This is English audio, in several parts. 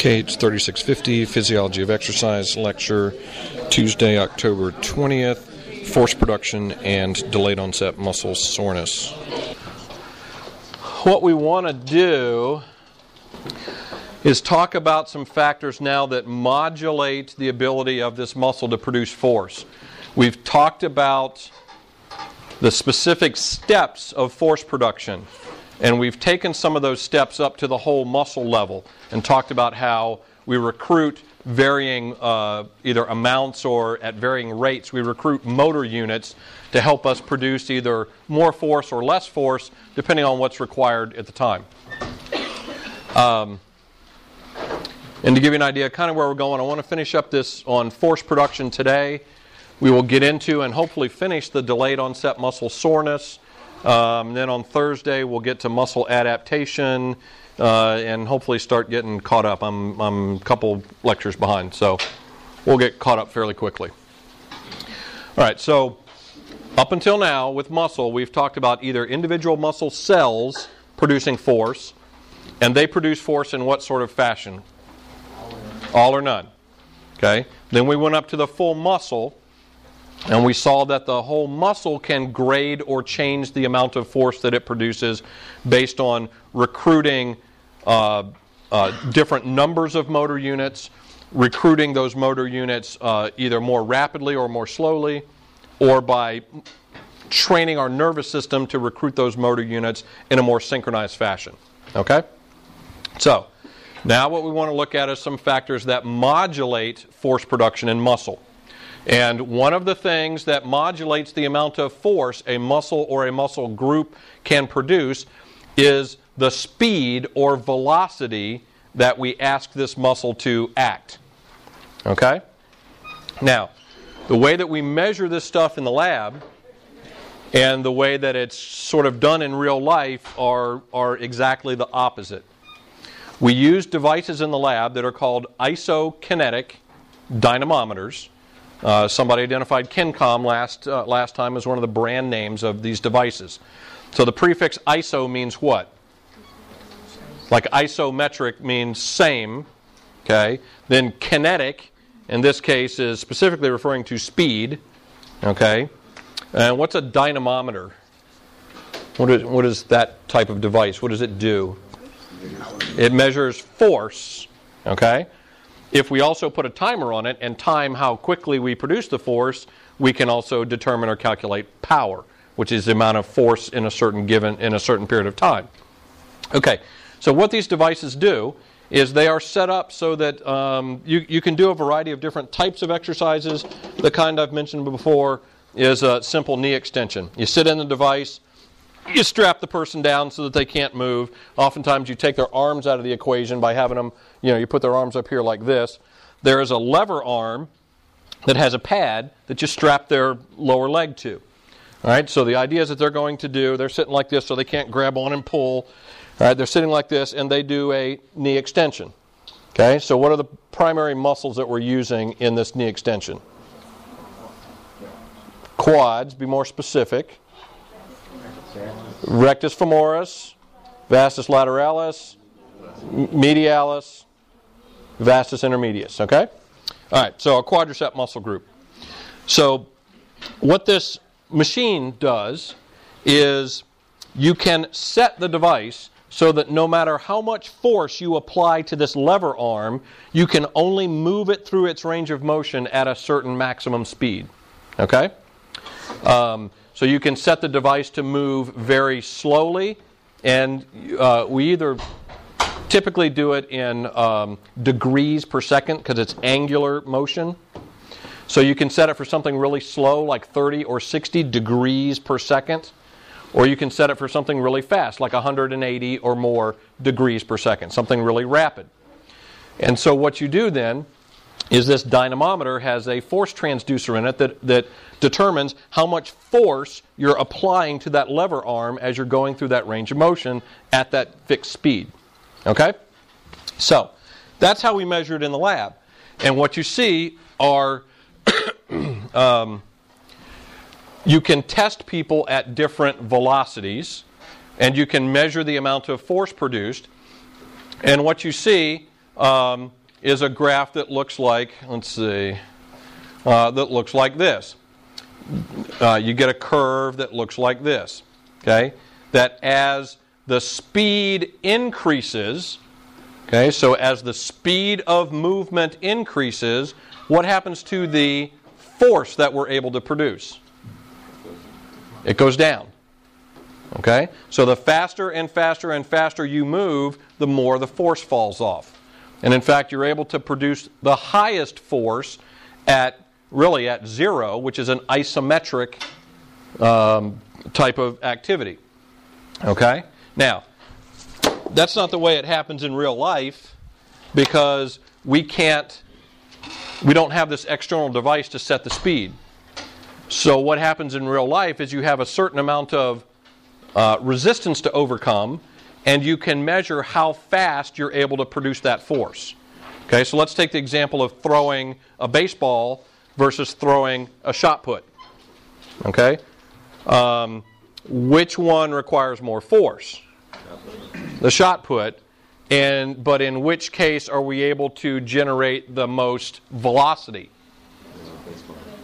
KH 3650, Physiology of Exercise lecture, Tuesday, October 20th, force production and delayed onset muscle soreness. What we want to do is talk about some factors now that modulate the ability of this muscle to produce force. We've talked about the specific steps of force production. And we've taken some of those steps up to the whole muscle level and talked about how we recruit varying uh, either amounts or at varying rates. We recruit motor units to help us produce either more force or less force, depending on what's required at the time. Um, and to give you an idea kind of where we're going, I want to finish up this on force production today. We will get into and hopefully finish the delayed onset muscle soreness um, then on Thursday, we'll get to muscle adaptation uh, and hopefully start getting caught up. I'm, I'm a couple lectures behind, so we'll get caught up fairly quickly. All right, so up until now with muscle, we've talked about either individual muscle cells producing force, and they produce force in what sort of fashion? All or none. Okay? Then we went up to the full muscle, and we saw that the whole muscle can grade or change the amount of force that it produces based on recruiting uh, uh, different numbers of motor units, recruiting those motor units uh, either more rapidly or more slowly, or by training our nervous system to recruit those motor units in a more synchronized fashion. Okay? So, now what we want to look at is some factors that modulate force production in muscle. And one of the things that modulates the amount of force a muscle or a muscle group can produce is the speed or velocity that we ask this muscle to act. Okay? Now, the way that we measure this stuff in the lab and the way that it's sort of done in real life are, are exactly the opposite. We use devices in the lab that are called isokinetic dynamometers uh, somebody identified Kin-Com last, uh, last time as one of the brand names of these devices. So the prefix iso means what? Like isometric means same. Okay. Then kinetic, in this case, is specifically referring to speed. Okay. And what's a dynamometer? What is, what is that type of device? What does it do? It measures force. Okay. If we also put a timer on it and time how quickly we produce the force, we can also determine or calculate power, which is the amount of force in a certain given in a certain period of time. Okay, so what these devices do is they are set up so that um, you, you can do a variety of different types of exercises. The kind I've mentioned before is a simple knee extension. You sit in the device, you strap the person down so that they can't move. Oftentimes, you take their arms out of the equation by having them, you know, you put their arms up here like this. There is a lever arm that has a pad that you strap their lower leg to. All right, so the idea is that they're going to do, they're sitting like this so they can't grab on and pull. All right, they're sitting like this and they do a knee extension. Okay, so what are the primary muscles that we're using in this knee extension? Quads, be more specific rectus femoris, vastus lateralis, medialis, vastus intermedius. Okay? All right, so a quadricep muscle group. So, what this machine does is you can set the device so that no matter how much force you apply to this lever arm, you can only move it through its range of motion at a certain maximum speed. Okay? Um, so you can set the device to move very slowly, and uh, we either typically do it in um, degrees per second because it's angular motion. So you can set it for something really slow, like 30 or 60 degrees per second, or you can set it for something really fast, like 180 or more degrees per second, something really rapid. And so what you do then is this dynamometer has a force transducer in it that, that determines how much force you're applying to that lever arm as you're going through that range of motion at that fixed speed. Okay? So, that's how we measure it in the lab. And what you see are um, you can test people at different velocities and you can measure the amount of force produced. And what you see um, is a graph that looks like, let's see, uh, that looks like this. Uh, you get a curve that looks like this. Okay? That as the speed increases, okay, so as the speed of movement increases, what happens to the force that we're able to produce? It goes down. Okay? So the faster and faster and faster you move, the more the force falls off. And in fact, you're able to produce the highest force at really at zero, which is an isometric um, type of activity. Okay? Now, that's not the way it happens in real life because we can't, we don't have this external device to set the speed. So, what happens in real life is you have a certain amount of uh, resistance to overcome, and you can measure how fast you're able to produce that force. Okay, so let's take the example of throwing a baseball versus throwing a shot put. Okay, um, which one requires more force? The shot put. And but in which case are we able to generate the most velocity?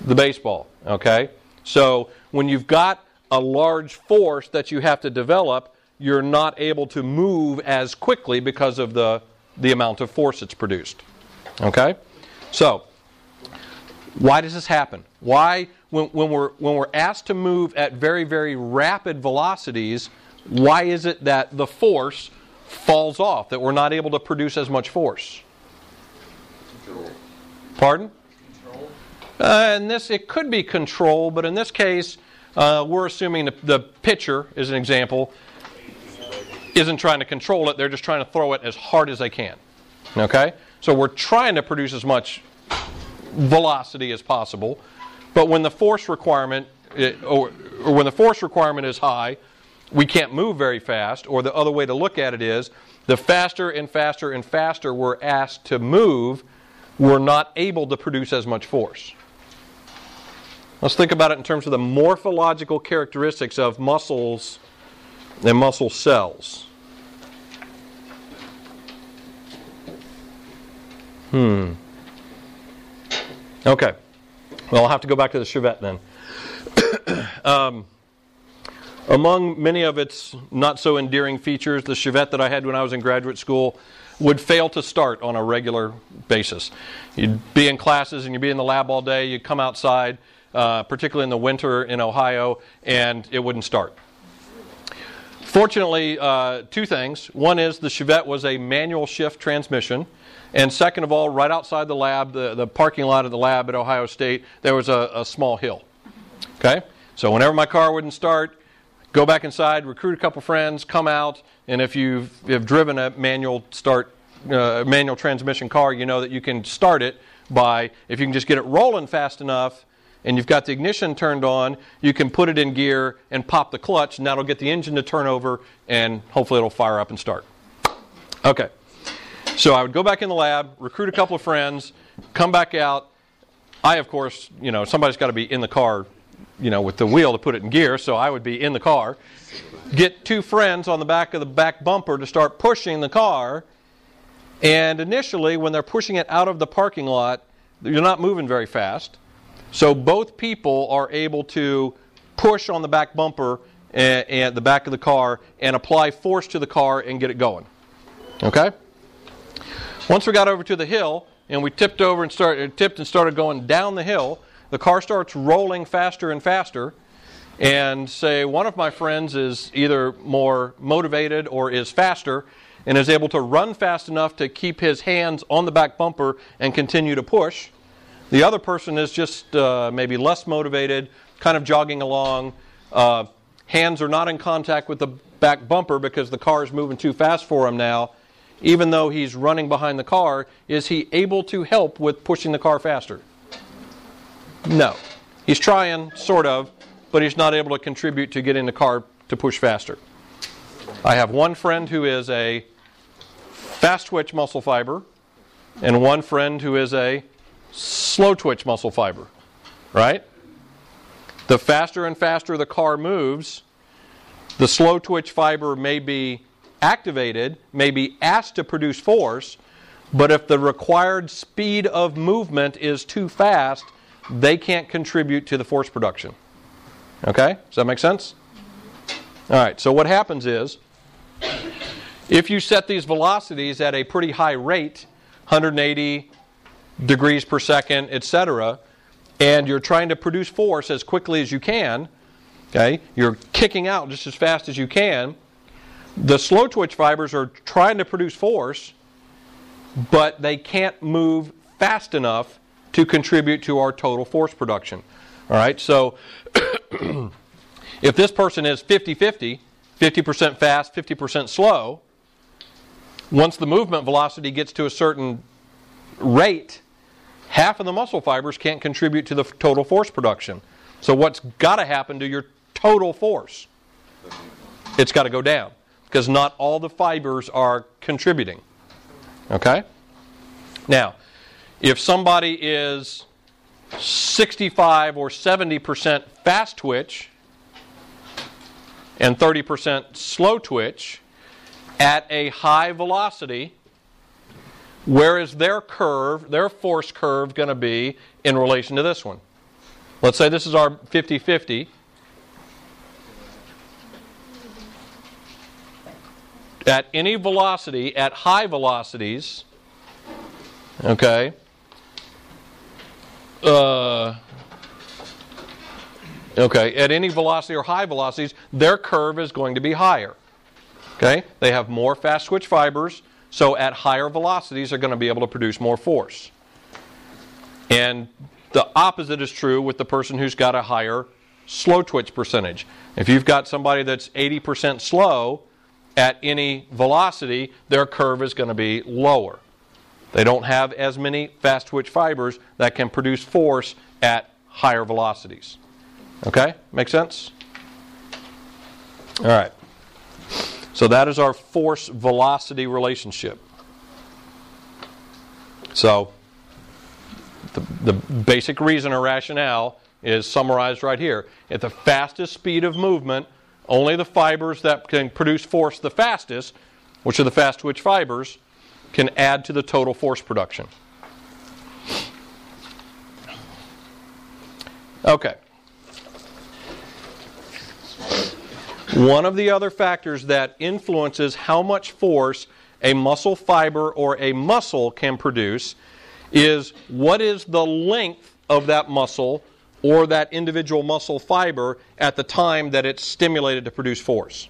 The baseball. Okay? So when you've got a large force that you have to develop, you're not able to move as quickly because of the, the amount of force it's produced. Okay? So, why does this happen? Why, when, when, we're, when we're asked to move at very, very rapid velocities, why is it that the force falls off, that we're not able to produce as much force? Control. Pardon? Control. Uh, in this, it could be control, but in this case, uh, we're assuming the, the pitcher, as an example, isn't trying to control it, they're just trying to throw it as hard as they can. Okay? So we're trying to produce as much velocity as possible. But when the force requirement, or, or when the force requirement is high, we can't move very fast. Or the other way to look at it is, the faster and faster and faster we're asked to move, we're not able to produce as much force. Let's think about it in terms of the morphological characteristics of muscles and muscle cells. Hmm. Okay. Well, I'll have to go back to the Chevette then. um, among many of its not so endearing features, the Chevette that I had when I was in graduate school would fail to start on a regular basis. You'd be in classes and you'd be in the lab all day, you'd come outside, uh, particularly in the winter in Ohio, and it wouldn't start. Fortunately, uh, two things. One is the Chevette was a manual shift transmission. And second of all, right outside the lab, the, the parking lot of the lab at Ohio State, there was a, a small hill. Okay? So whenever my car wouldn't start, go back inside, recruit a couple friends, come out, and if you've, have driven a manual start, uh, manual transmission car, you know that you can start it by, if you can just get it rolling fast enough, and you've got the ignition turned on, you can put it in gear and pop the clutch, and that'll get the engine to turn over, and hopefully it'll fire up and start. Okay. So I would go back in the lab, recruit a couple of friends, come back out. I, of course, you know, somebody's got to be in the car, you know, with the wheel to put it in gear, so I would be in the car. Get two friends on the back of the back bumper to start pushing the car. And initially, when they're pushing it out of the parking lot, you're not moving very fast. So both people are able to push on the back bumper and, and the back of the car and apply force to the car and get it going. Okay? Once we got over to the hill and we tipped over and started tipped and started going down the hill, the car starts rolling faster and faster. And say one of my friends is either more motivated or is faster and is able to run fast enough to keep his hands on the back bumper and continue to push. The other person is just uh, maybe less motivated, kind of jogging along. Uh, hands are not in contact with the back bumper because the car is moving too fast for him now, even though he's running behind the car, is he able to help with pushing the car faster? No. He's trying, sort of, but he's not able to contribute to getting the car to push faster. I have one friend who is a fast twitch muscle fiber, and one friend who is a slow twitch muscle fiber, right? The faster and faster the car moves, the slow twitch fiber may be activated, may be asked to produce force, But if the required speed of movement is too fast, they can't contribute to the force production. Okay? Does that make sense? All right, so what happens is if you set these velocities at a pretty high rate, 180 degrees per second, etc., and you're trying to produce force as quickly as you can, okay, you're kicking out just as fast as you can, the slow twitch fibers are trying to produce force, but they can't move fast enough to contribute to our total force production. All right, so if this person is 50 50, 50% fast, 50% slow, once the movement velocity gets to a certain rate, half of the muscle fibers can't contribute to the total force production. So, what's got to happen to your total force? It's got to go down because not all the fibers are contributing. Okay? Now, if somebody is 65 or 70% fast twitch and 30% slow twitch at a high velocity, where is their curve, their force curve, going to be in relation to this one? Let's say this is our 50 50. At any velocity, at high velocities, okay, uh, okay, at any velocity or high velocities, their curve is going to be higher. Okay, they have more fast twitch fibers, so at higher velocities, they're going to be able to produce more force. And the opposite is true with the person who's got a higher slow twitch percentage. If you've got somebody that's 80% slow at any velocity, their curve is going to be lower. They don't have as many fast twitch fibers that can produce force at higher velocities. Okay? Make sense? All right. So that is our force velocity relationship. So the, the basic reason or rationale is summarized right here. At the fastest speed of movement, only the fibers that can produce force the fastest, which are the fast twitch fibers, can add to the total force production. Okay. One of the other factors that influences how much force a muscle fiber or a muscle can produce is what is the length of that muscle or that individual muscle fiber at the time that it's stimulated to produce force.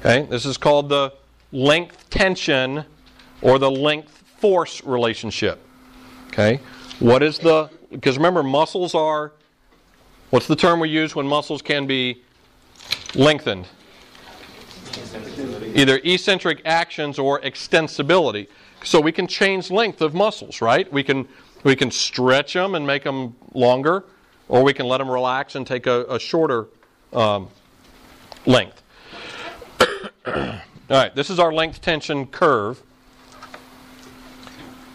Okay, this is called the length tension or the length force relationship. Okay, what is the, because remember, muscles are, what's the term we use when muscles can be lengthened. Either eccentric actions or extensibility. So we can change length of muscles, right? We can we can stretch them and make them longer, or we can let them relax and take a, a shorter um, length. All right, this is our length tension curve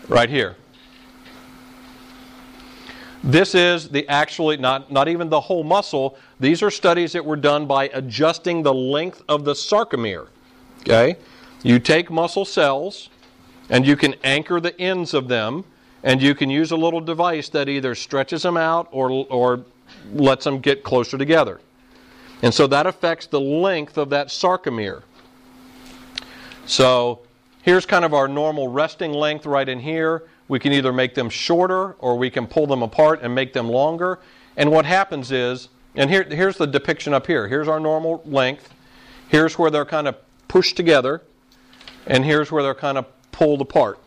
right here. This is the actually not, not even the whole muscle. These are studies that were done by adjusting the length of the sarcomere. Okay? You take muscle cells and you can anchor the ends of them and you can use a little device that either stretches them out or, or lets them get closer together. And so that affects the length of that sarcomere. So here's kind of our normal resting length right in here. We can either make them shorter or we can pull them apart and make them longer. And what happens is, and here, here's the depiction up here. Here's our normal length. Here's where they're kind of pushed together. And here's where they're kind of pulled apart.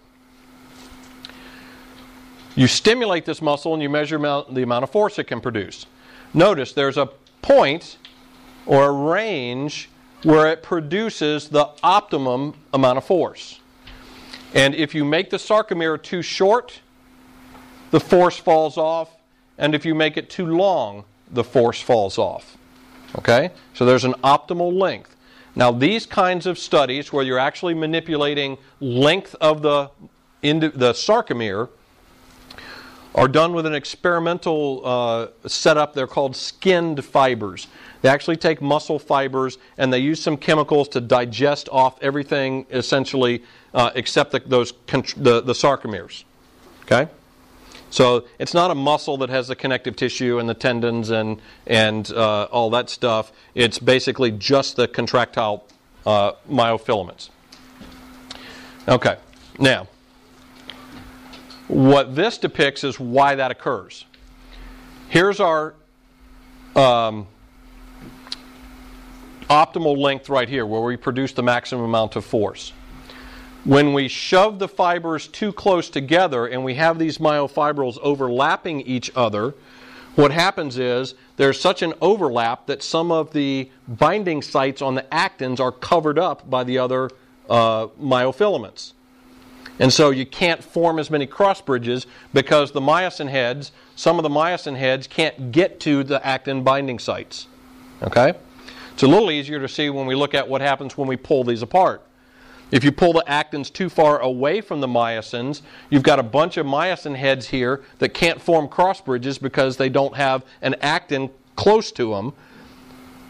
You stimulate this muscle and you measure the amount of force it can produce. Notice there's a point or a range where it produces the optimum amount of force. And if you make the sarcomere too short, the force falls off. And if you make it too long, the force falls off. Okay? So there's an optimal length. Now, these kinds of studies where you're actually manipulating length of the, the sarcomere are done with an experimental uh, setup. They're called skinned fibers. They actually take muscle fibers and they use some chemicals to digest off everything essentially uh, except the, those the, the sarcomeres. Okay? So it's not a muscle that has the connective tissue and the tendons and, and uh, all that stuff. It's basically just the contractile uh, myofilaments. Okay, now, what this depicts is why that occurs. Here's our um, optimal length right here, where we produce the maximum amount of force. When we shove the fibers too close together and we have these myofibrils overlapping each other, what happens is there's such an overlap that some of the binding sites on the actins are covered up by the other uh, myofilaments. And so you can't form as many cross bridges because the myosin heads, some of the myosin heads can't get to the actin binding sites. Okay? It's a little easier to see when we look at what happens when we pull these apart. If you pull the actins too far away from the myosins, you've got a bunch of myosin heads here that can't form cross bridges because they don't have an actin close to them.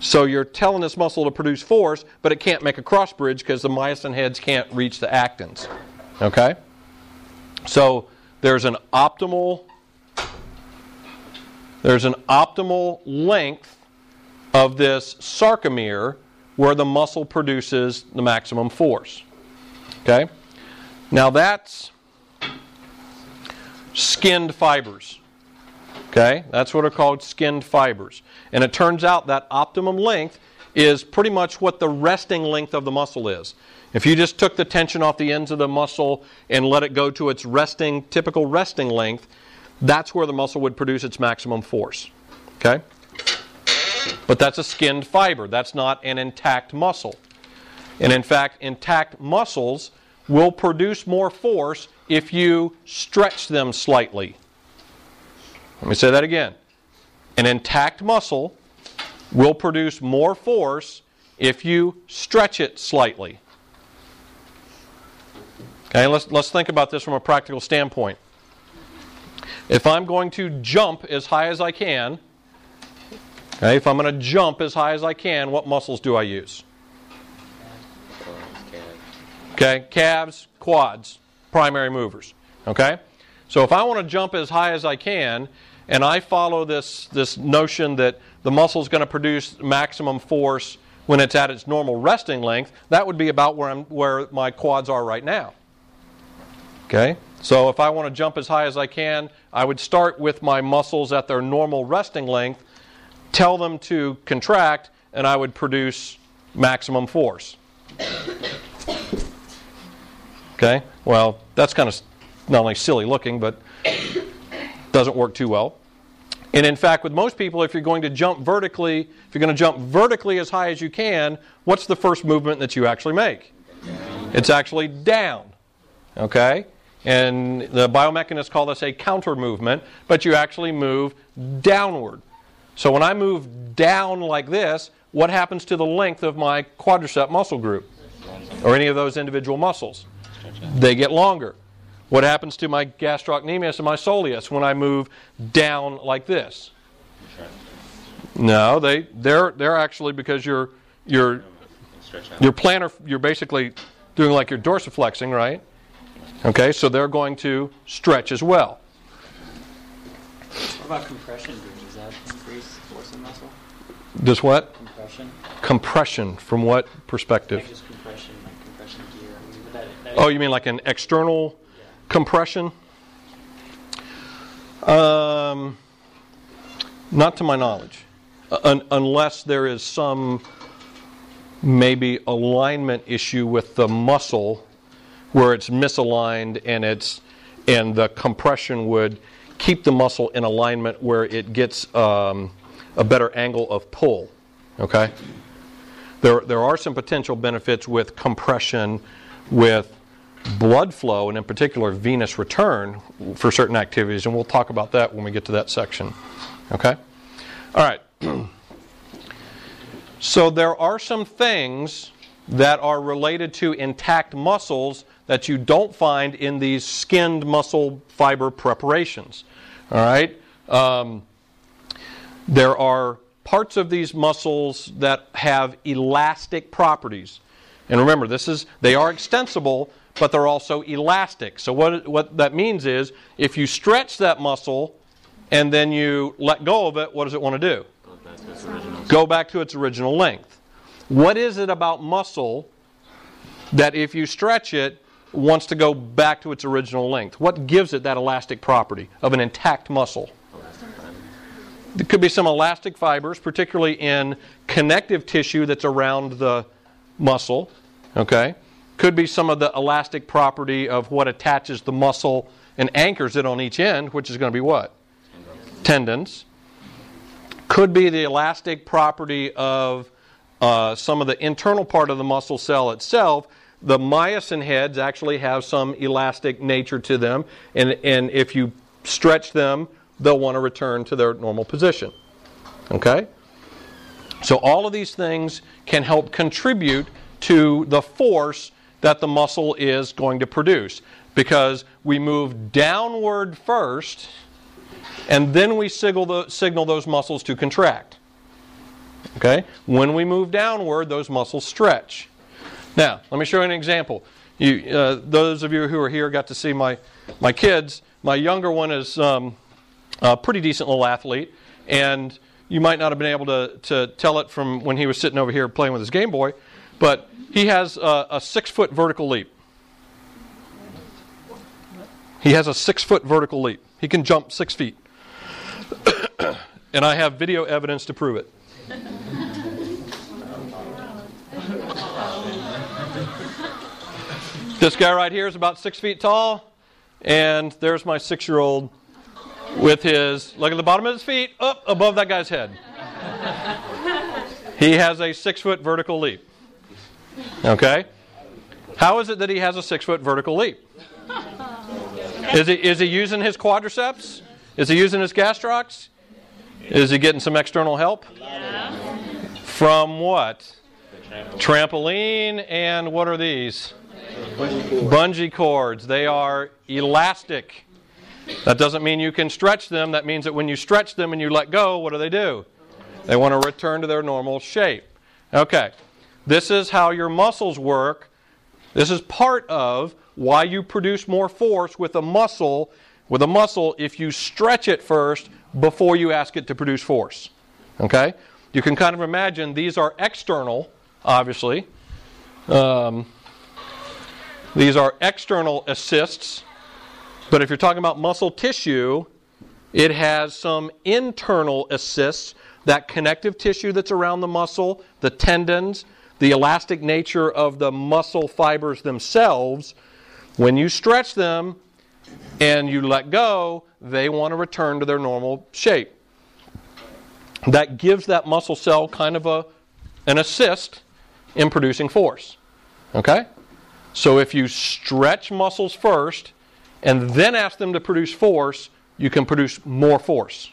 So you're telling this muscle to produce force, but it can't make a cross bridge because the myosin heads can't reach the actins. Okay? So there's an optimal there's an optimal length of this sarcomere where the muscle produces the maximum force. Okay? Now that's skinned fibers. Okay? That's what are called skinned fibers. And it turns out that optimum length is pretty much what the resting length of the muscle is. If you just took the tension off the ends of the muscle and let it go to its resting typical resting length, that's where the muscle would produce its maximum force. Okay? But that's a skinned fiber. That's not an intact muscle. And in fact, intact muscles will produce more force if you stretch them slightly. Let me say that again. An intact muscle will produce more force if you stretch it slightly. Okay, let's, let's think about this from a practical standpoint. If I'm going to jump as high as I can, okay, if I'm going to jump as high as I can, what muscles do I use? Okay, calves, quads, primary movers. Okay? So if I want to jump as high as I can, and I follow this, this notion that the muscle is going to produce maximum force when it's at its normal resting length, that would be about where, I'm, where my quads are right now. Okay? So if I want to jump as high as I can, I would start with my muscles at their normal resting length, tell them to contract, and I would produce maximum force. Okay? Well, that's kind of not only silly looking, but doesn't work too well. And in fact, with most people, if you're going to jump vertically, if you're going to jump vertically as high as you can, what's the first movement that you actually make? It's actually down. Okay? And the biomechanists call this a counter movement, but you actually move downward. So when I move down like this, what happens to the length of my quadricep muscle group? Or any of those individual muscles? They get longer. What happens to my gastrocnemius and my soleus when I move down like this? No, they they're they're actually because you're you're your plantar you're basically doing like your dorsiflexing, right? Okay, so they're going to stretch as well. What about compression? Does increase force in muscle? Does what? Compression? Compression from what perspective? Like just compression, like compression gear. I mean, that, that Oh, you mean like an external compression? Um, not to my knowledge, Un- unless there is some maybe alignment issue with the muscle where it's misaligned and it's and the compression would keep the muscle in alignment where it gets um, a better angle of pull. Okay. There, there are some potential benefits with compression with blood flow, and in particular venous return for certain activities, and we'll talk about that when we get to that section. Okay? All right. so there are some things that are related to intact muscles that you don't find in these skinned muscle fiber preparations. All right? Um, there are parts of these muscles that have elastic properties. And remember, this is they are extensible, but they're also elastic. So what what that means is if you stretch that muscle and then you let go of it, what does it want to do? Go back to its original length. What is it about muscle that if you stretch it wants to go back to its original length? What gives it that elastic property of an intact muscle? There could be some elastic fibers, particularly in connective tissue that's around the muscle. Okay? Could be some of the elastic property of what attaches the muscle and anchors it on each end, which is going to be what? Tendons. Could be the elastic property of uh, some of the internal part of the muscle cell itself. The myosin heads actually have some elastic nature to them, and, and if you stretch them, they'll want to return to their normal position. Okay? So, all of these things can help contribute to the force that the muscle is going to produce because we move downward first and then we signal, the, signal those muscles to contract. Okay? When we move downward, those muscles stretch. Now, let me show you an example. You, uh, those of you who are here got to see my, my kids. My younger one is um, a pretty decent little athlete, and you might not have been able to, to tell it from when he was sitting over here playing with his Game Boy, but he has a, a six foot vertical leap. He has a six foot vertical leap. He can jump six feet. and I have video evidence to prove it. This guy right here is about six feet tall, and there's my six year old with his, look at the bottom of his feet, up above that guy's head. he has a six foot vertical leap. Okay? How is it that he has a six foot vertical leap? Is he, is he using his quadriceps? Is he using his gastrocs? Is he getting some external help? From what? Trampoline and what are these? Bungee cords. They are elastic. That doesn't mean you can stretch them. That means that when you stretch them and you let go, what do they do? They want to return to their normal shape. Okay. This is how your muscles work. This is part of why you produce more force with a muscle with a muscle if you stretch it first before you ask it to produce force. Okay? You can kind of imagine these are external, obviously. Um, these are external assists. But if you're talking about muscle tissue, it has some internal assists that connective tissue that's around the muscle, the tendons, the elastic nature of the muscle fibers themselves, when you stretch them and you let go, they want to return to their normal shape. That gives that muscle cell kind of a, an assist in producing force. Okay? So if you stretch muscles first and then ask them to produce force, you can produce more force.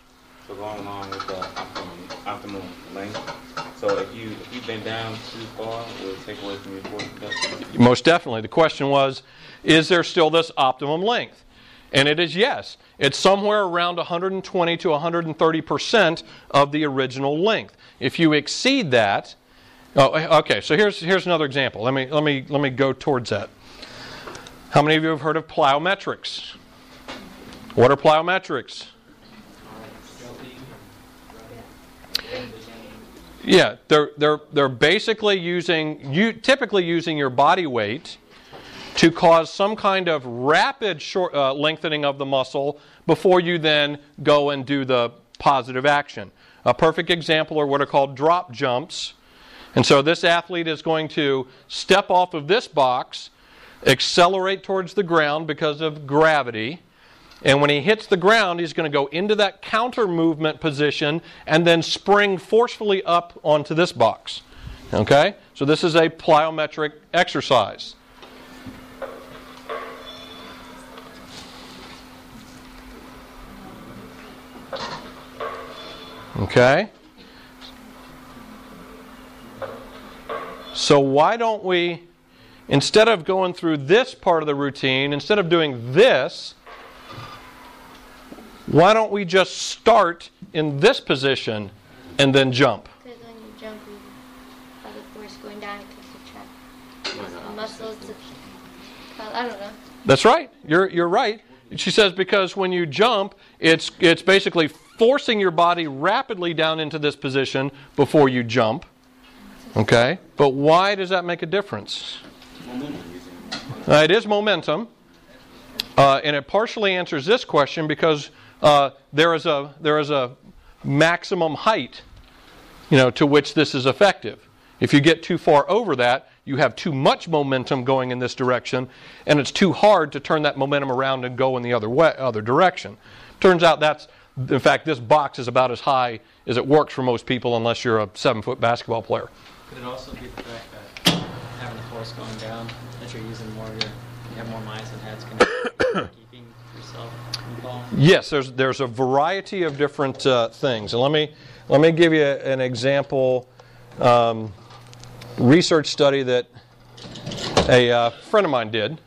So going along with the optimum, optimum length, so if you if you bend down too far, will it take away from your force production? Most definitely. The question was, is there still this optimum length? And it is yes. It's somewhere around 120 to 130 percent of the original length. If you exceed that, oh, okay. So here's here's another example. Let me let me let me go towards that. How many of you have heard of plyometrics? What are plyometrics? Yeah, they're, they're, they're basically using, you, typically using your body weight to cause some kind of rapid short, uh, lengthening of the muscle before you then go and do the positive action. A perfect example are what are called drop jumps. And so this athlete is going to step off of this box, accelerate towards the ground because of gravity, and when he hits the ground, he's going to go into that counter movement position and then spring forcefully up onto this box. Okay? So this is a plyometric exercise. Okay? So why don't we, instead of going through this part of the routine, instead of doing this, Why don't we just start in this position and then jump? Because when you jump, you have the force going down because you track the muscles. I don't know. That's right. You're, you're right. She says because when you jump, it's, it's basically forcing your body rapidly down into this position before you jump. Okay? But why does that make a difference? Uh, it is momentum. Uh, and it partially answers this question because uh, there, is a, there is a maximum height you know, to which this is effective. If you get too far over that, you have too much momentum going in this direction, and it's too hard to turn that momentum around and go in the other way, other direction. Turns out that's, in fact, this box is about as high as it works for most people, unless you're a seven-foot basketball player. Could it also be the fact that having the force going down, that you're using more of your, you have more myosin heads connected, keeping yourself? Yes, there's there's a variety of different uh, things, and let me let me give you an example. Um, research study that a uh, friend of mine did,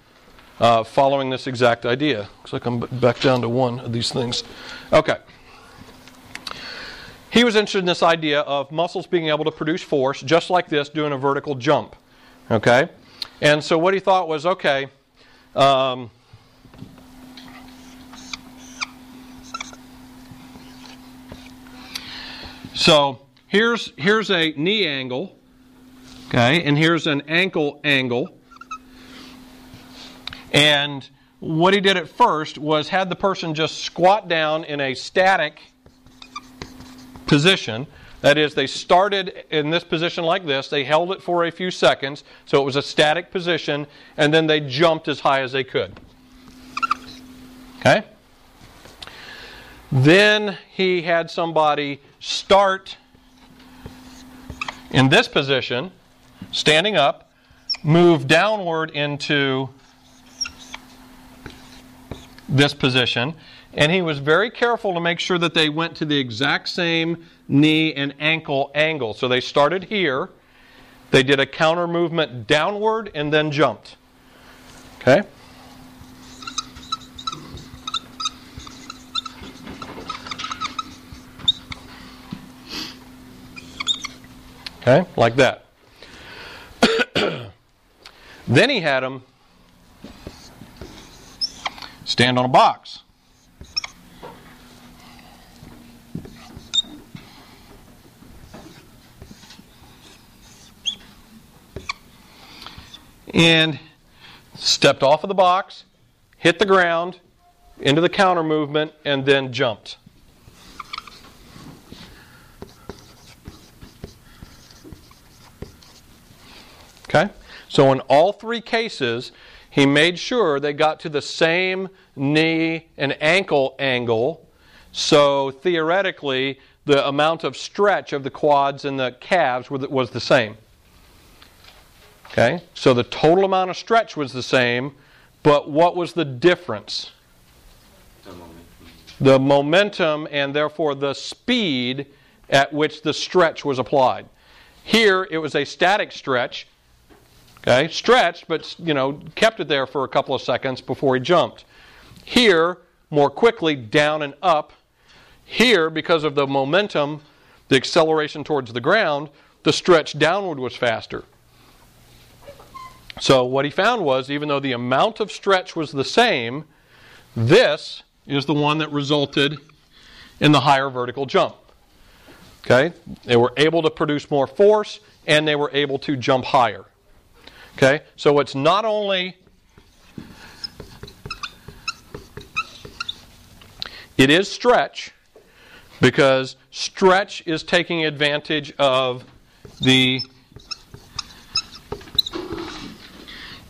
uh, following this exact idea. Looks like I'm back down to one of these things. Okay. He was interested in this idea of muscles being able to produce force just like this, doing a vertical jump. Okay? And so what he thought was okay, um, So here's here's a knee angle, okay, and here's an ankle angle. And what he did at first was had the person just squat down in a static position. That is, they started in this position like this, they held it for a few seconds, so it was a static position, and then they jumped as high as they could. Okay? Then he had somebody start in this position, standing up, move downward into this position, and he was very careful to make sure that they went to the exact same knee and ankle angle. So they started here, they did a counter movement downward, and then jumped. Okay? Okay, like that. then he had him stand on a box. And stepped off of the box, hit the ground, into the counter movement, and then jumped. Okay? So in all three cases, he made sure they got to the same knee and ankle angle. So theoretically, the amount of stretch of the quads and the calves was the same. Okay? So the total amount of stretch was the same, but what was the difference? The momentum. The momentum and therefore the speed at which the stretch was applied. Here it was a static stretch. Okay, stretched, but you know, kept it there for a couple of seconds before he jumped. Here, more quickly, down and up. Here, because of the momentum, the acceleration towards the ground, the stretch downward was faster. So, what he found was even though the amount of stretch was the same, this is the one that resulted in the higher vertical jump. Okay? They were able to produce more force and they were able to jump higher. Okay? So it's not only it is stretch because stretch is taking advantage of the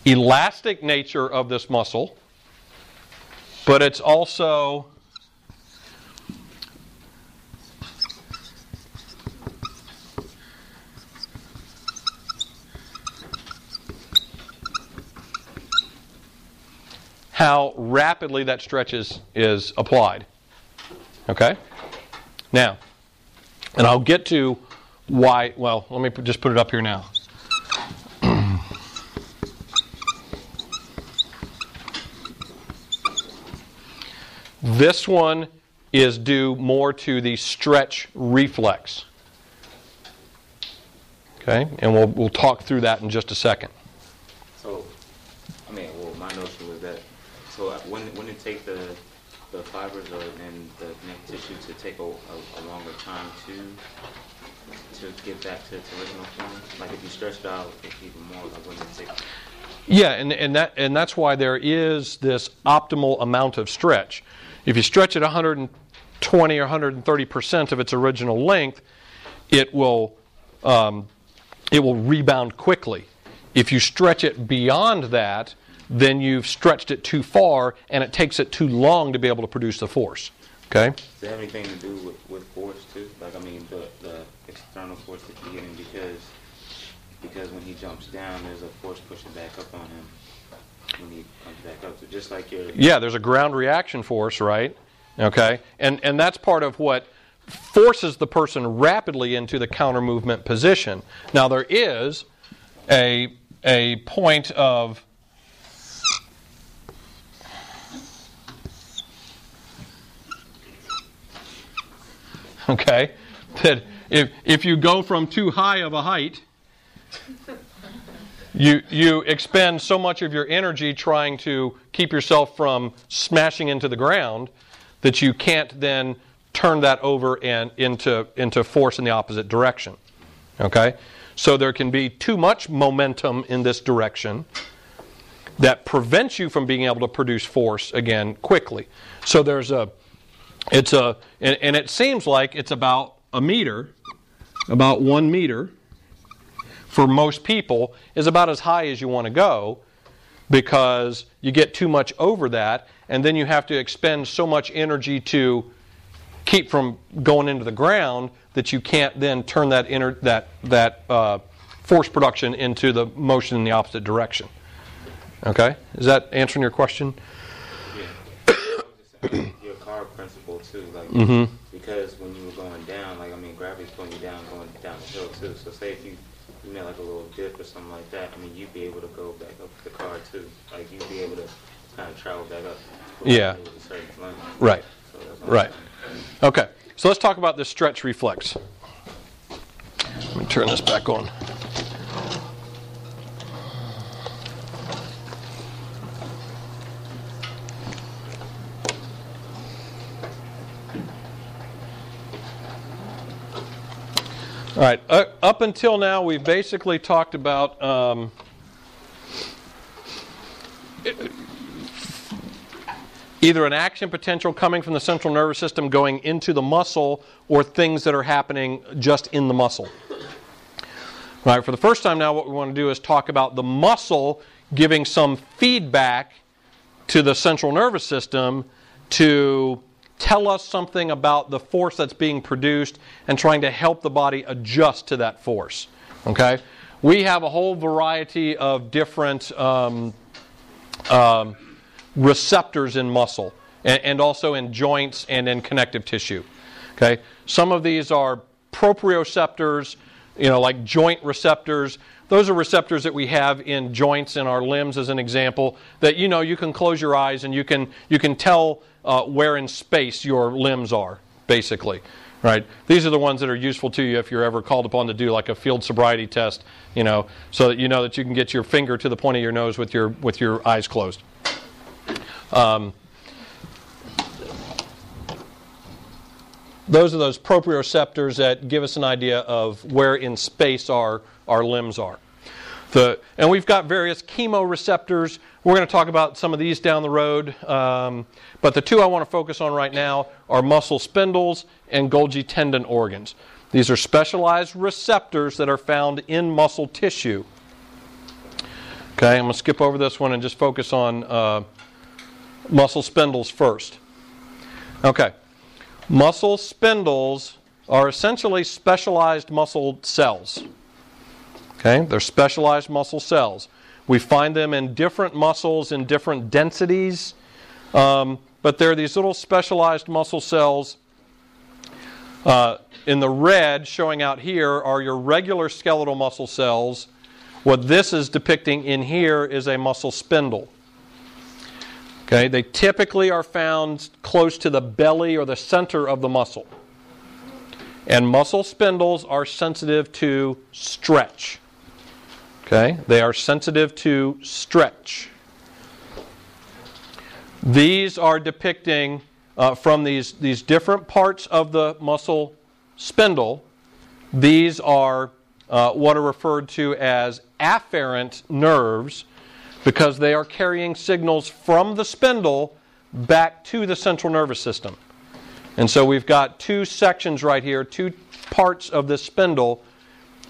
elastic nature of this muscle, but it's also how rapidly that stretch is, is applied. Okay? Now, and I'll get to why, well, let me just put it up here now. This one is due more to the stretch reflex. Okay, and we'll, we'll talk through that in just a second. So, I mean, well, my notion was that, so uh, when, when it take the, the fibers or, and the neck tissue to take a, a, a longer time to, to get back to its original form? Like if you stretched out, even more, like when it take, Yeah, and, and, that, and that's why there is this optimal amount of stretch. If you stretch it 120 or 130% of its original length, it will, um, it will rebound quickly. If you stretch it beyond that, then you've stretched it too far and it takes it too long to be able to produce the force. Okay? does it have anything to do with, with force too? Like, I mean, the, the external force that you're getting because, because when he jumps down, there's a force pushing back up on him when he comes back up. So just like your, Yeah, there's a ground reaction force, right? Okay, and and that's part of what forces the person rapidly into the counter movement position. Now there is a a point of okay that if if you go from too high of a height you you expend so much of your energy trying to keep yourself from smashing into the ground that you can't then turn that over and into into force in the opposite direction. Okay? So there can be too much momentum in this direction that prevents you from being able to produce force again quickly. So there's a it's a and, and it seems like it's about a meter, about one meter for most people is about as high as you want to go because you get too much over that and then you have to expend so much energy to keep from going into the ground that you can't then turn that inner, that that uh, force production into the motion in the opposite direction. Okay, is that answering your question? Yeah. your car principle too, like Mm-hmm. because when you were going down, like I mean, gravity's pulling you down, going down the hill too. So say if you you made like a little dip or something like that, I mean, you'd be able to go back up the car too. Like you'd be able to kind of travel back up. Yeah. Right. So Right. Okay, so let's talk about this stretch reflex. Let me turn this back on. All right, uh, up until now, we've basically talked about um, either an action potential coming from the central nervous system going into the muscle or things that are happening just in the muscle. All right, for the first time now, what we want to do is talk about the muscle giving some feedback to the central nervous system to tell us something about the force that's being produced and trying to help the body adjust to that force. Okay? We have a whole variety of different um, um, receptors in muscle and, and also in joints and in connective tissue. Okay? Some of these are proprioceptors, you know, like joint receptors. Those are receptors that we have in joints in our limbs, as an example. That you know you can close your eyes and you can you can tell uh, where in space your limbs are, basically. Right? These are the ones that are useful to you if you're ever called upon to do like a field sobriety test. You know, so that you know that you can get your finger to the point of your nose with your with your eyes closed. Um, those are those proprioceptors that give us an idea of where in space our, our limbs are. The, and we've got various chemoreceptors. We're going to talk about some of these down the road. Um, but the two I want to focus on right now are muscle spindles and Golgi tendon organs. These are specialized receptors that are found in muscle tissue. Okay, I'm going to skip over this one and just focus on uh, muscle spindles first. Okay. Muscle spindles are essentially specialized muscle cells. Okay, they're specialized muscle cells. We find them in different muscles in different densities, um, but they're these little specialized muscle cells. Uh, in the red, showing out here, are your regular skeletal muscle cells. What this is depicting in here is a muscle spindle. Okay, they typically are found close to the belly or the center of the muscle. And muscle spindles are sensitive to stretch. Okay, they are sensitive to stretch. These are depicting uh, from these, these different parts of the muscle spindle, these are uh, what are referred to as afferent nerves because they are carrying signals from the spindle back to the central nervous system. And so we've got two sections right here, two parts of this spindle.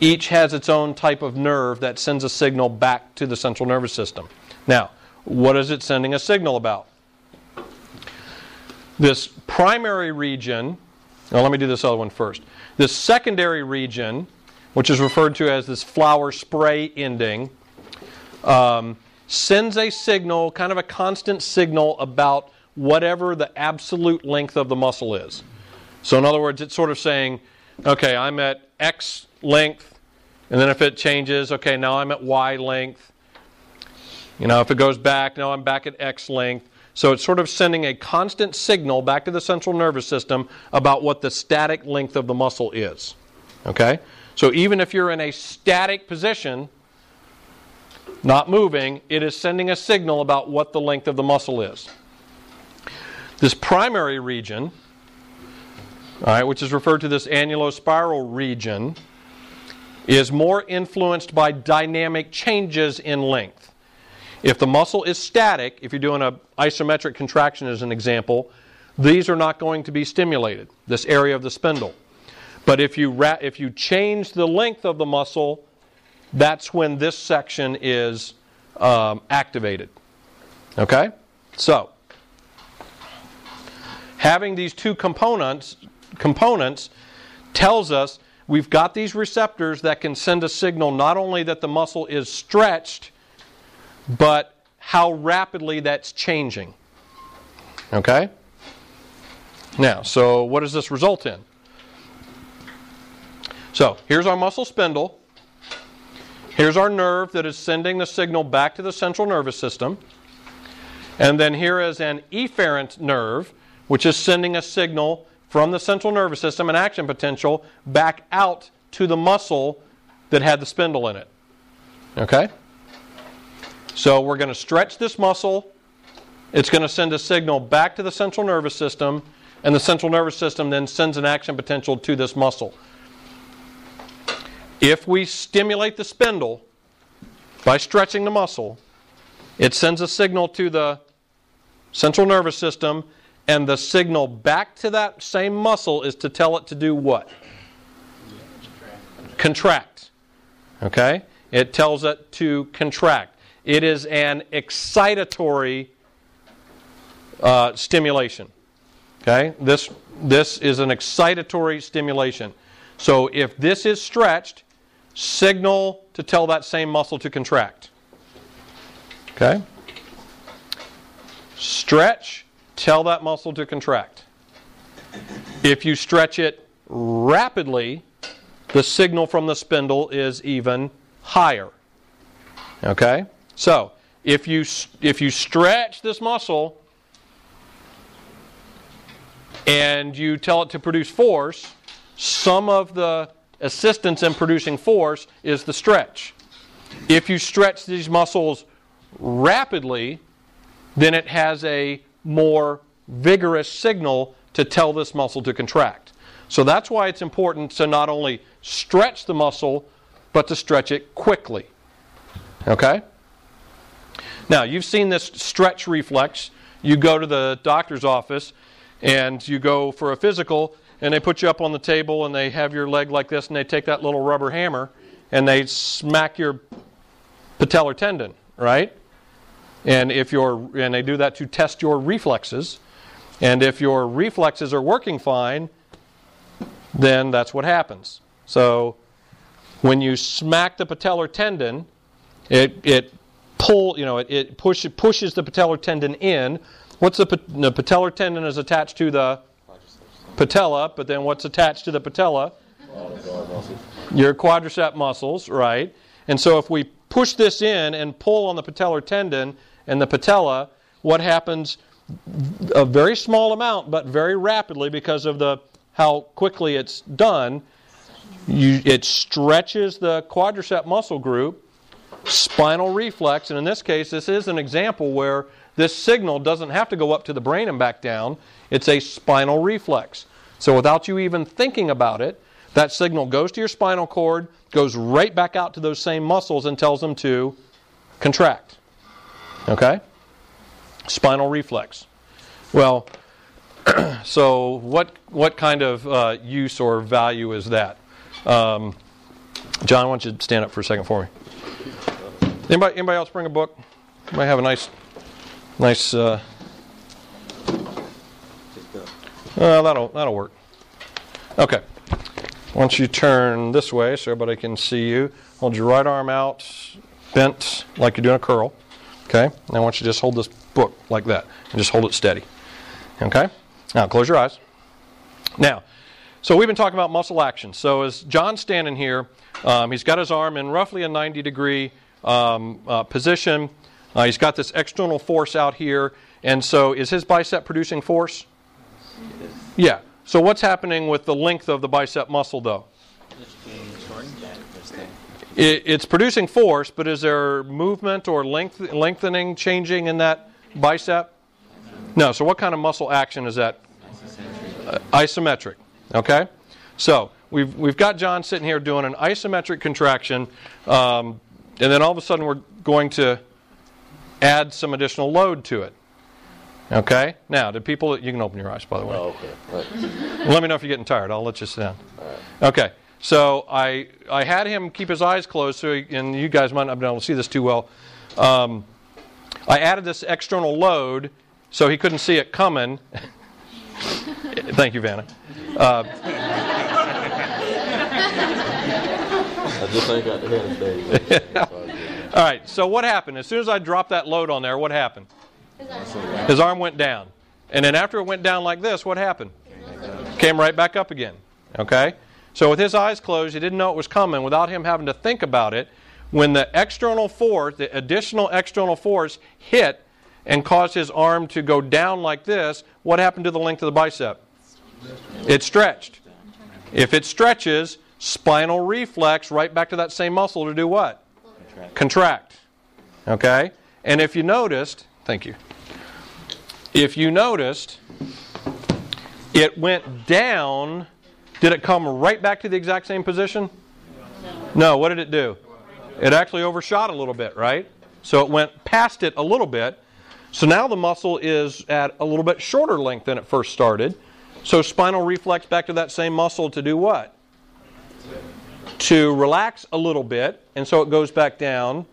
Each has its own type of nerve that sends a signal back to the central nervous system. Now, what is it sending a signal about? This primary region, now let me do this other one first. This secondary region, which is referred to as this flower spray ending, um, sends a signal, kind of a constant signal about whatever the absolute length of the muscle is. So, in other words, it's sort of saying, okay, I'm at X length, and then if it changes, okay, now I'm at Y length. You know, if it goes back, now I'm back at X length. So it's sort of sending a constant signal back to the central nervous system about what the static length of the muscle is. Okay? So even if you're in a static position, not moving, it is sending a signal about what the length of the muscle is. This primary region, all right, which is referred to this annulospiral region, is more influenced by dynamic changes in length. If the muscle is static, if you're doing an isometric contraction as an example, these are not going to be stimulated, this area of the spindle. But if you, ra- if you change the length of the muscle, that's when this section is um, activated. Okay? So, having these two components, components tells us we've got these receptors that can send a signal not only that the muscle is stretched, but how rapidly that's changing. Okay? Now, so what does this result in? So, here's our muscle spindle. Here's our nerve that is sending the signal back to the central nervous system. And then here is an efferent nerve, which is sending a signal from the central nervous system, an action potential, back out to the muscle that had the spindle in it. Okay? So we're going to stretch this muscle. It's going to send a signal back to the central nervous system, and the central nervous system then sends an action potential to this muscle. If we stimulate the spindle by stretching the muscle, it sends a signal to the central nervous system, and the signal back to that same muscle is to tell it to do what? Contract. Okay? It tells it to contract. It is an excitatory uh, stimulation. Okay? This, this is an excitatory stimulation. So if this is stretched, signal to tell that same muscle to contract. Okay? Stretch, tell that muscle to contract. If you stretch it rapidly, the signal from the spindle is even higher. Okay? So, if you if you stretch this muscle and you tell it to produce force, some of the assistance in producing force is the stretch. If you stretch these muscles rapidly, then it has a more vigorous signal to tell this muscle to contract. So that's why it's important to not only stretch the muscle, but to stretch it quickly. Okay? Now, you've seen this stretch reflex. You go to the doctor's office and you go for a physical, and they put you up on the table and they have your leg like this and they take that little rubber hammer and they smack your patellar tendon, right? And if your and they do that to test your reflexes. And if your reflexes are working fine, then that's what happens. So when you smack the patellar tendon, it it pull, you know, it, it push, it pushes the patellar tendon in. What's the, the patellar tendon is attached to the patella, but then what's attached to the patella? Your quadricep muscles, right? And so if we push this in and pull on the patellar tendon and the patella, what happens a very small amount, but very rapidly because of the how quickly it's done. You, it stretches the quadricep muscle group, spinal reflex, and in this case, this is an example where this signal doesn't have to go up to the brain and back down. It's a spinal reflex. So without you even thinking about it, that signal goes to your spinal cord, goes right back out to those same muscles, and tells them to contract. Okay? Spinal reflex. Well, so what what kind of uh, use or value is that? Um, John, why don't you stand up for a second for me? Anybody anybody else bring a book? Might have a nice nice. Uh, uh, that'll that'll work. Okay. Once you turn this way so everybody can see you, hold your right arm out, bent like you're doing a curl. Okay? Now I want you to just hold this book like that and just hold it steady. Okay? Now close your eyes. Now, so we've been talking about muscle action. So as John's standing here, um, he's got his arm in roughly a 90 degree um, uh, position. Uh, he's got this external force out here. And so is his bicep producing force? Yes. Yeah. So what's happening with the length of the bicep muscle though? It, it's producing force, but is there movement or length, lengthening changing in that bicep? No. So what kind of muscle action is that? Uh, isometric. Okay. So we've we've got John sitting here doing an isometric contraction, um, and then all of a sudden we're going to add some additional load to it. Okay. Now, do people? You can open your eyes, by the way. Oh, okay. Right. Let me know if you're getting tired. I'll let you sit down. Okay. So I I had him keep his eyes closed, so he, and you guys might not be able to see this too well. Um, I added this external load, so he couldn't see it coming. Thank you, Vanna. Uh, I just ain't got the head of all right. So what happened? As soon as I dropped that load on there, what happened? His arm went down, and then after it went down like this, what happened? Came right back up again. Okay. So with his eyes closed, he didn't know it was coming. Without him having to think about it, when the external force, the additional external force, hit and caused his arm to go down like this, what happened to the length of the bicep? It stretched. If it stretches, spinal reflex right back to that same muscle to do what? Contract. Okay? And if you noticed, thank you. If you noticed, it went down. Did it come right back to the exact same position? No. What did it do? It actually overshot a little bit, right? So it went past it a little bit. So now the muscle is at a little bit shorter length than it first started. So spinal reflex back to that same muscle to do what? To relax a little bit, and so it goes back down.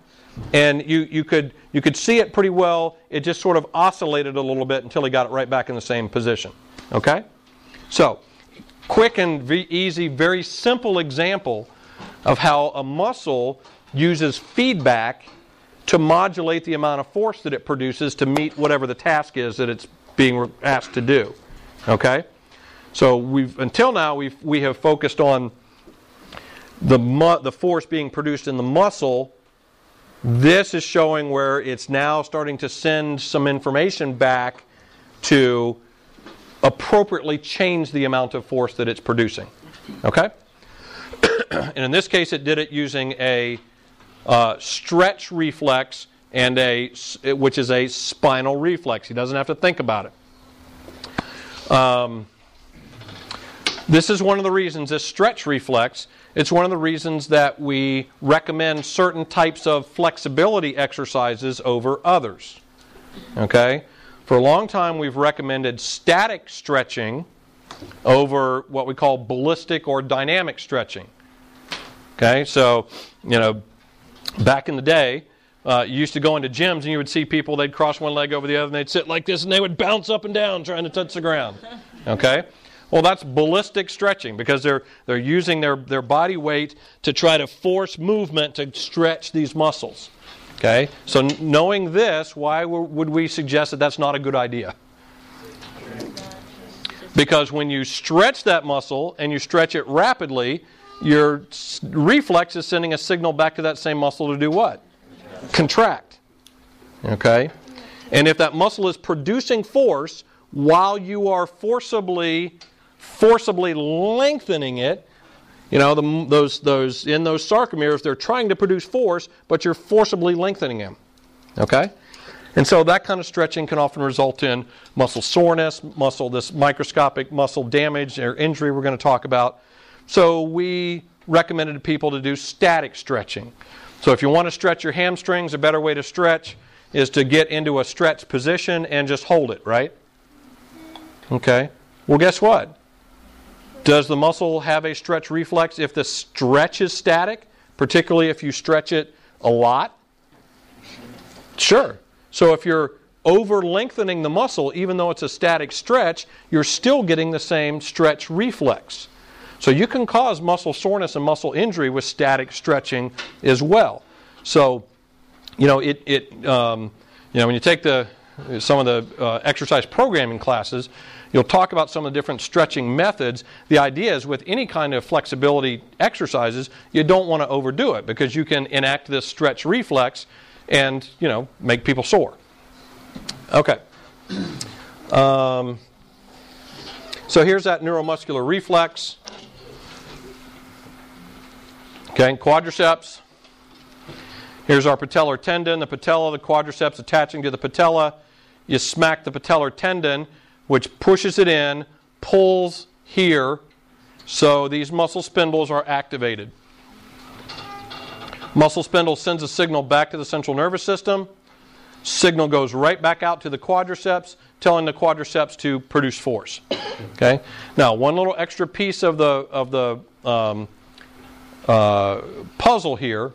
And you, you could you could see it pretty well. It just sort of oscillated a little bit until he got it right back in the same position. Okay? So, quick and easy, very simple example of how a muscle uses feedback to modulate the amount of force that it produces to meet whatever the task is that it's being asked to do. Okay? So we've until now we've we have focused on the the force being produced in the muscle. This is showing where it's now starting to send some information back to appropriately change the amount of force that it's producing. Okay? and in this case, it did it using a uh, stretch reflex and a which is a spinal reflex. He doesn't have to think about it. Um, this is one of the reasons this stretch reflex. It's one of the reasons that we recommend certain types of flexibility exercises over others. Okay, for a long time we've recommended static stretching over what we call ballistic or dynamic stretching. Okay, so you know back in the day, uh, you used to go into gyms and you would see people, they'd cross one leg over the other and they'd sit like this and they would bounce up and down trying to touch the ground. Okay? Well, that's ballistic stretching because they're, they're using their, their body weight to try to force movement to stretch these muscles. Okay? So, knowing this, why would we suggest that that's not a good idea? Because when you stretch that muscle and you stretch it rapidly, your reflex is sending a signal back to that same muscle to do what? Contract. Okay? And if that muscle is producing force while you are forcibly forcibly lengthening it, you know, the, those those in those sarcomeres they're trying to produce force, but you're forcibly lengthening them. Okay? And so that kind of stretching can often result in muscle soreness, muscle this microscopic muscle damage or injury we're going to talk about. So we recommended to people to do static stretching. So if you want to stretch your hamstrings, a better way to stretch is to get into a stretch position and just hold it, right? Okay. Well, guess what? Does the muscle have a stretch reflex if the stretch is static, particularly if you stretch it a lot? Sure. So if you're over lengthening the muscle, even though it's a static stretch, you're still getting the same stretch reflex. So you can cause muscle soreness and muscle injury with static stretching as well. So, you know, it, it um, you know, when you take the some of the uh, exercise programming classes, you'll talk about some of the different stretching methods. The idea is with any kind of flexibility exercises, you don't want to overdo it because you can enact this stretch reflex and, you know, make people sore. Okay. Um, so here's that neuromuscular reflex. Okay, quadriceps. Here's our patellar tendon, the patella, the quadriceps attaching to the patella. You smack the patellar tendon, which pushes it in, pulls here, so these muscle spindles are activated. Muscle spindle sends a signal back to the central nervous system. Signal goes right back out to the quadriceps, telling the quadriceps to produce force. Okay. Now, one little extra piece of the of the um, uh, puzzle here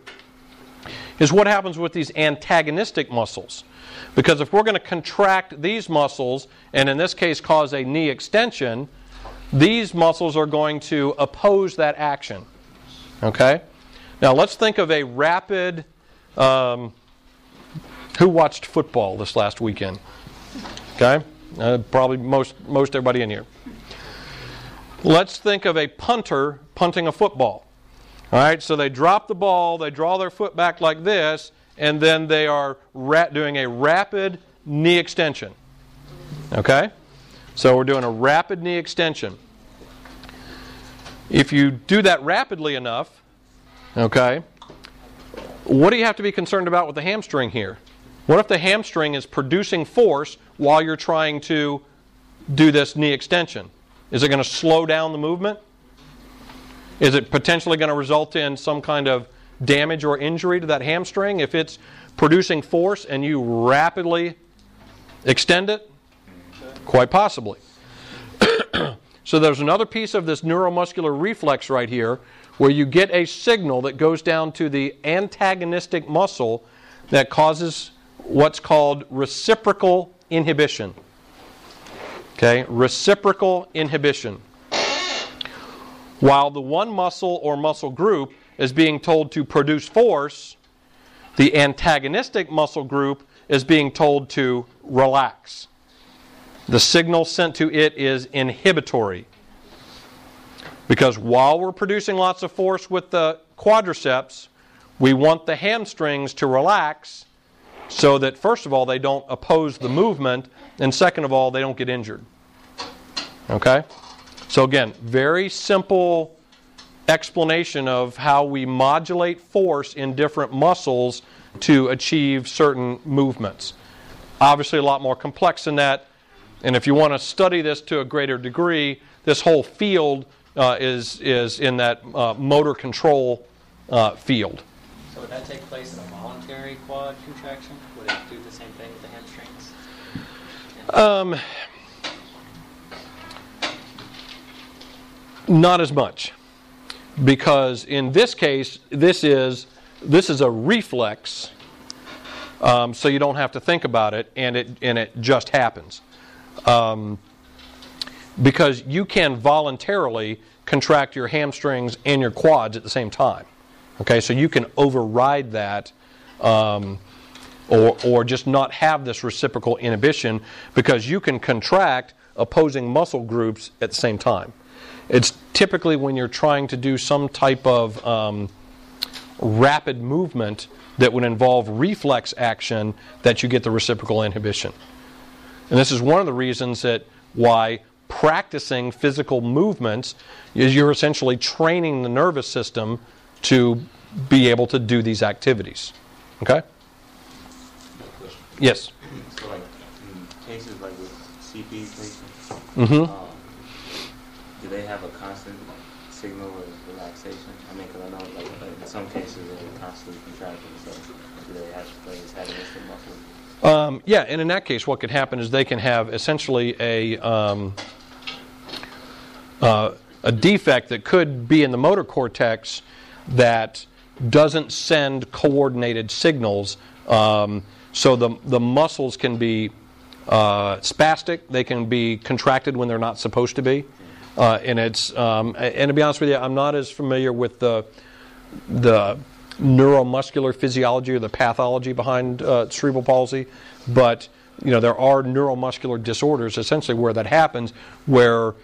is what happens with these antagonistic muscles. Because if we're going to contract these muscles, and in this case cause a knee extension, these muscles are going to oppose that action. Okay? Now let's think of a rapid. Um, who watched football this last weekend? Okay? Uh, probably most, most everybody in here. Let's think of a punter punting a football. All right, so they drop the ball, they draw their foot back like this, and then they are doing a rapid knee extension. Okay? So we're doing a rapid knee extension. If you do that rapidly enough, okay, what do you have to be concerned about with the hamstring here? What if the hamstring is producing force while you're trying to do this knee extension? Is it going to slow down the movement? Is it potentially going to result in some kind of damage or injury to that hamstring if it's producing force and you rapidly extend it? Quite possibly. so there's another piece of this neuromuscular reflex right here where you get a signal that goes down to the antagonistic muscle that causes what's called reciprocal inhibition. Okay, reciprocal inhibition. While the one muscle or muscle group is being told to produce force, the antagonistic muscle group is being told to relax. The signal sent to it is inhibitory. Because while we're producing lots of force with the quadriceps, we want the hamstrings to relax so that, first of all, they don't oppose the movement, and second of all, they don't get injured. Okay? So, again, very simple explanation of how we modulate force in different muscles to achieve certain movements. Obviously, a lot more complex than that. And if you want to study this to a greater degree, this whole field uh, is, is in that uh, motor control uh, field. So would that take place in a voluntary quad contraction? Would it do the same thing with the hamstrings? Um, Not as much, because in this case, this is this is a reflex, um, so you don't have to think about it, and it and it just happens. Um, because you can voluntarily contract your hamstrings and your quads at the same time. Okay, so you can override that. Um, or, or just not have this reciprocal inhibition because you can contract opposing muscle groups at the same time. It's typically when you're trying to do some type of um, rapid movement that would involve reflex action that you get the reciprocal inhibition. And this is one of the reasons that why practicing physical movements is you're essentially training the nervous system to be able to do these activities. Okay? Yes. So like in cases like with CP patients, Mm-hmm. um, they have a constant signal of relaxation? I mean, because I know like uh, in some cases they're constantly contracting, so do they have to play antagonistic muscles? Um, yeah, and in that case, what could happen is they can have essentially a um, uh, a defect that could be in the motor cortex that doesn't send coordinated signals. Um, so the the muscles can be uh, spastic. They can be contracted when they're not supposed to be. Uh, and it's um, and to be honest with you, I'm not as familiar with the the neuromuscular physiology or the pathology behind uh, cerebral palsy, but you know there are neuromuscular disorders essentially where that happens, where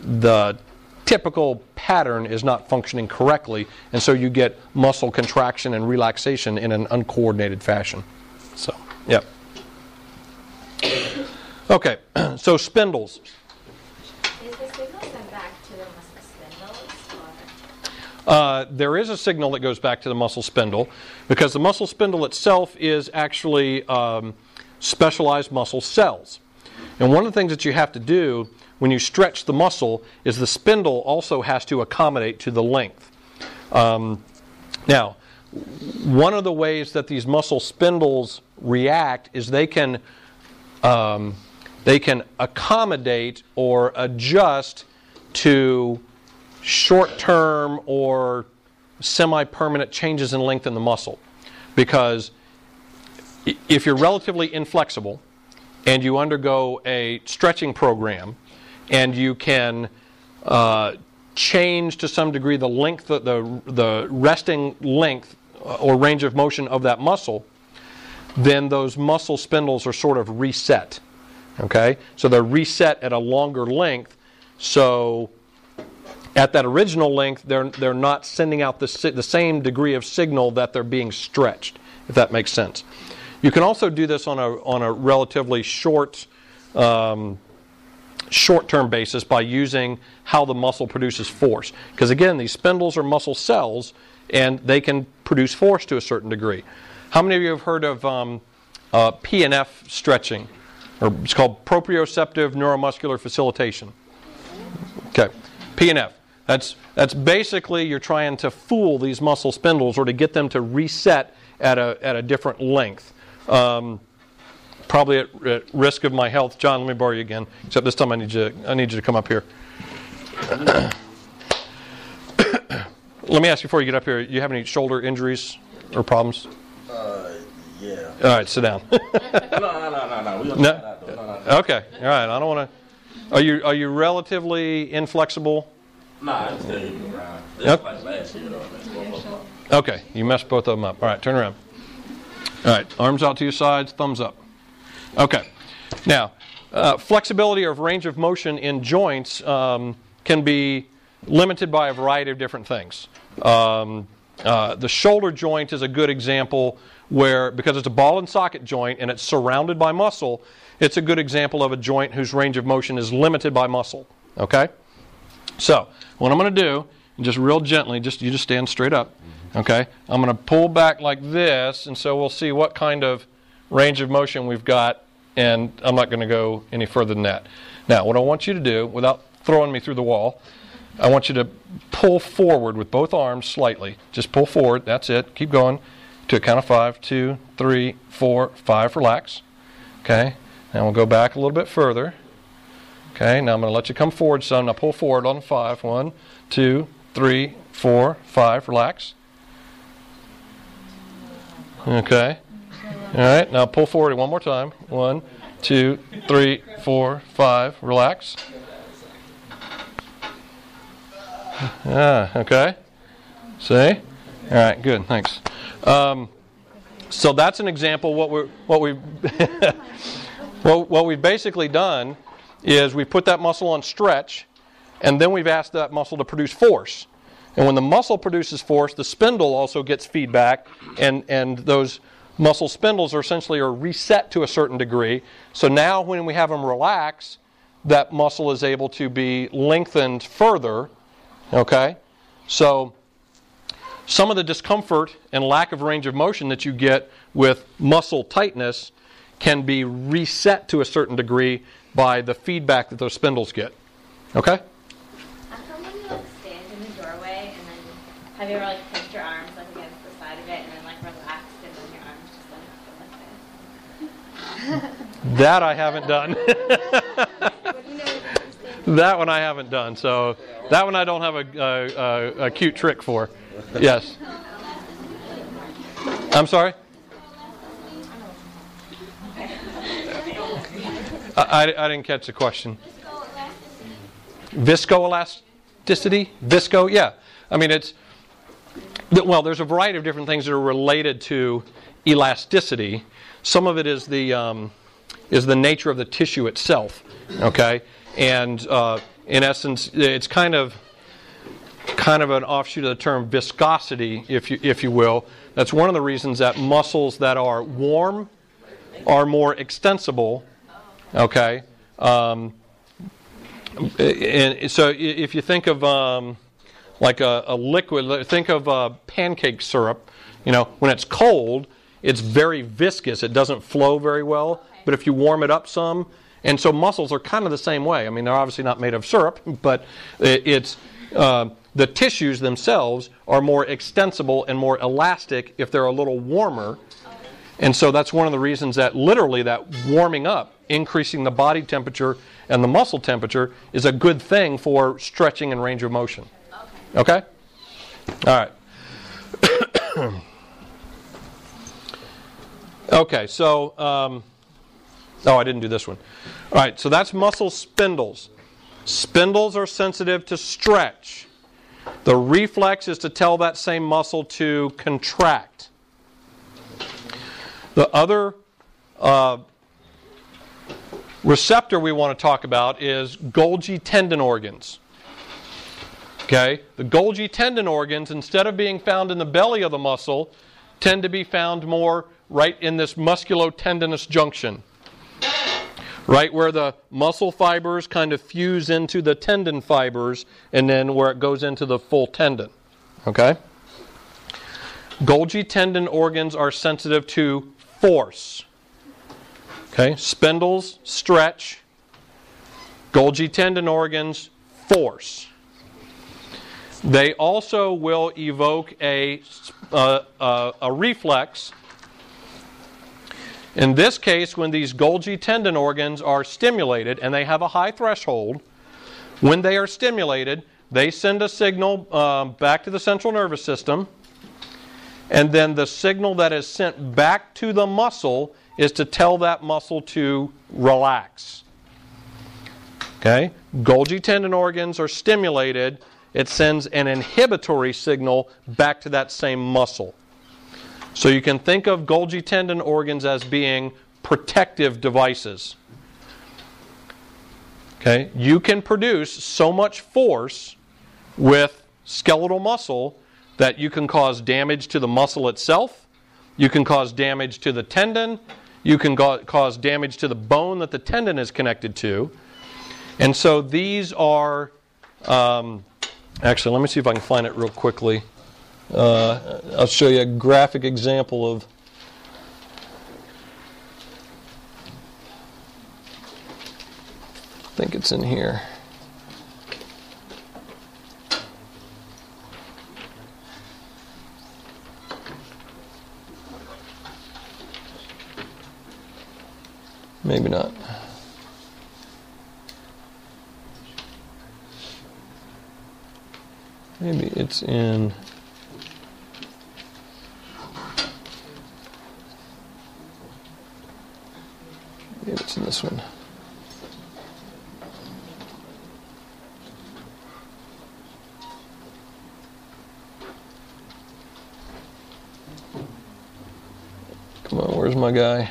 the typical pattern is not functioning correctly, and so you get muscle contraction and relaxation in an uncoordinated fashion. So, yeah. Okay, so spindles. Is the signal sent back to the muscle spindles? Or? Uh, there is a signal that goes back to the muscle spindle because the muscle spindle itself is actually um, specialized muscle cells. And one of the things that you have to do when you stretch the muscle is the spindle also has to accommodate to the length. Um, now, one of the ways that these muscle spindles react is they can um, they can accommodate or adjust to short term or semi permanent changes in length in the muscle. Because if you're relatively inflexible and you undergo a stretching program and you can uh, change to some degree the length, the, the, the resting length uh, or range of motion of that muscle, then those muscle spindles are sort of reset. Okay? So they're reset at a longer length. So at that original length, they're, they're not sending out the, the same degree of signal that they're being stretched, if that makes sense. You can also do this on a, on a relatively short, um, short-term basis by using how the muscle produces force. Because again, these spindles are muscle cells, and they can produce force to a certain degree. How many of you have heard of um, uh, PNF stretching? Or it's called proprioceptive neuromuscular facilitation. Okay, PNF. That's that's basically you're trying to fool these muscle spindles or to get them to reset at a at a different length. Um, probably at, at risk of my health, John. Let me borrow you again. Except this time I need you. I need you to come up here. let me ask you before you get up here. You have any shoulder injuries or problems? Uh, yeah. All right, sit down. no, no, no, no, no. We don't no. That, no, no, no. okay, all right. I don't want to. Are you are you relatively inflexible? Nah, I'm still getting around. This Yep. like last year, though. That's both of them. Okay, you messed both of them up. All right, turn around. All right, arms out to your sides, thumbs up. Okay, now uh, flexibility of range of motion in joints um, can be limited by a variety of different things. Um, uh, the shoulder joint is a good example where, because it's a ball and socket joint and it's surrounded by muscle, it's a good example of a joint whose range of motion is limited by muscle. Okay? So, what I'm going to do, just real gently, just you just stand straight up. Okay? I'm going to pull back like this, and so we'll see what kind of range of motion we've got, and I'm not going to go any further than that. Now, what I want you to do, without throwing me through the wall, I want you to pull forward with both arms slightly. Just pull forward. That's it. Keep going to a count of five, two, three, four, five. Relax. Okay. Now we'll go back a little bit further. Okay. Now I'm going to let you come forward some. Now pull forward on five. One, two, three, four, five. Relax. Okay. All right. Now pull forward one more time. One, two, three, four, five. Relax. Yeah, okay. See? All right, good, thanks. Um, so that's an example. What we what we well, what we've basically done is we put that muscle on stretch, and then we've asked that muscle to produce force. And when the muscle produces force, the spindle also gets feedback, and, and those muscle spindles are essentially are reset to a certain degree. So now when we have them relax, that muscle is able to be lengthened further. Okay? So some of the discomfort and lack of range of motion that you get with muscle tightness can be reset to a certain degree by the feedback that those spindles get. Okay? How come when you like stand in the doorway and then have you ever like your arms like against the side of it and then like relaxed and then your arms just like go like this? That I haven't done. But you know, you that one I haven't done. So that one I don't have a, a, a, a cute trick for. Yes. I'm sorry? I, I, didn't catch the question. Viscoelasticity? Visco? Yeah. I mean, it's. Well, there's a variety of different things that are related to elasticity. Some of it is the um, is the nature of the tissue itself. Okay, and uh, in essence, it's kind of kind of an offshoot of the term viscosity, if you if you will. That's one of the reasons that muscles that are warm are more extensible. Okay. Um, and so if you think of um, like a, a, liquid, think of uh, pancake syrup. You know, when it's cold, it's very viscous. It doesn't flow very well. But if you warm it up some, and so muscles are kind of the same way. I mean, they're obviously not made of syrup, but it's uh, the tissues themselves are more extensible and more elastic if they're a little warmer. And so that's one of the reasons that literally that warming up, increasing the body temperature and the muscle temperature is a good thing for stretching and range of motion. Okay? All right. okay, so, um, oh, I didn't do this one. All right, so that's muscle spindles. Spindles are sensitive to stretch. The reflex is to tell that same muscle to contract. The other uh, receptor we want to talk about is Golgi tendon organs. Okay? The Golgi tendon organs, instead of being found in the belly of the muscle, tend to be found more right in this musculotendinous junction. Right where the muscle fibers kind of fuse into the tendon fibers and then where it goes into the full tendon. Okay? Golgi tendon organs are sensitive to force. Okay, spindles, stretch. Golgi tendon organs, force. They also will evoke a, uh, uh, a reflex. In this case, when these Golgi tendon organs are stimulated and they have a high threshold, when they are stimulated, they send a signal uh, back to the central nervous system, and then the signal that is sent back to the muscle is to tell that muscle to relax. Okay? Golgi tendon organs are stimulated, it sends an inhibitory signal back to that same muscle. So you can think of Golgi tendon organs as being protective devices. Okay? You can produce so much force with skeletal muscle that you can cause damage to the muscle itself, you can cause damage to the tendon, you can cause damage to the bone that the tendon is connected to. And so these are, um, actually, let me see if I can find it real quickly. Uh, I'll show you a graphic example of. I think it's in here. Maybe not. Maybe it's in. Maybe it's in this one. Come on, where's my guy?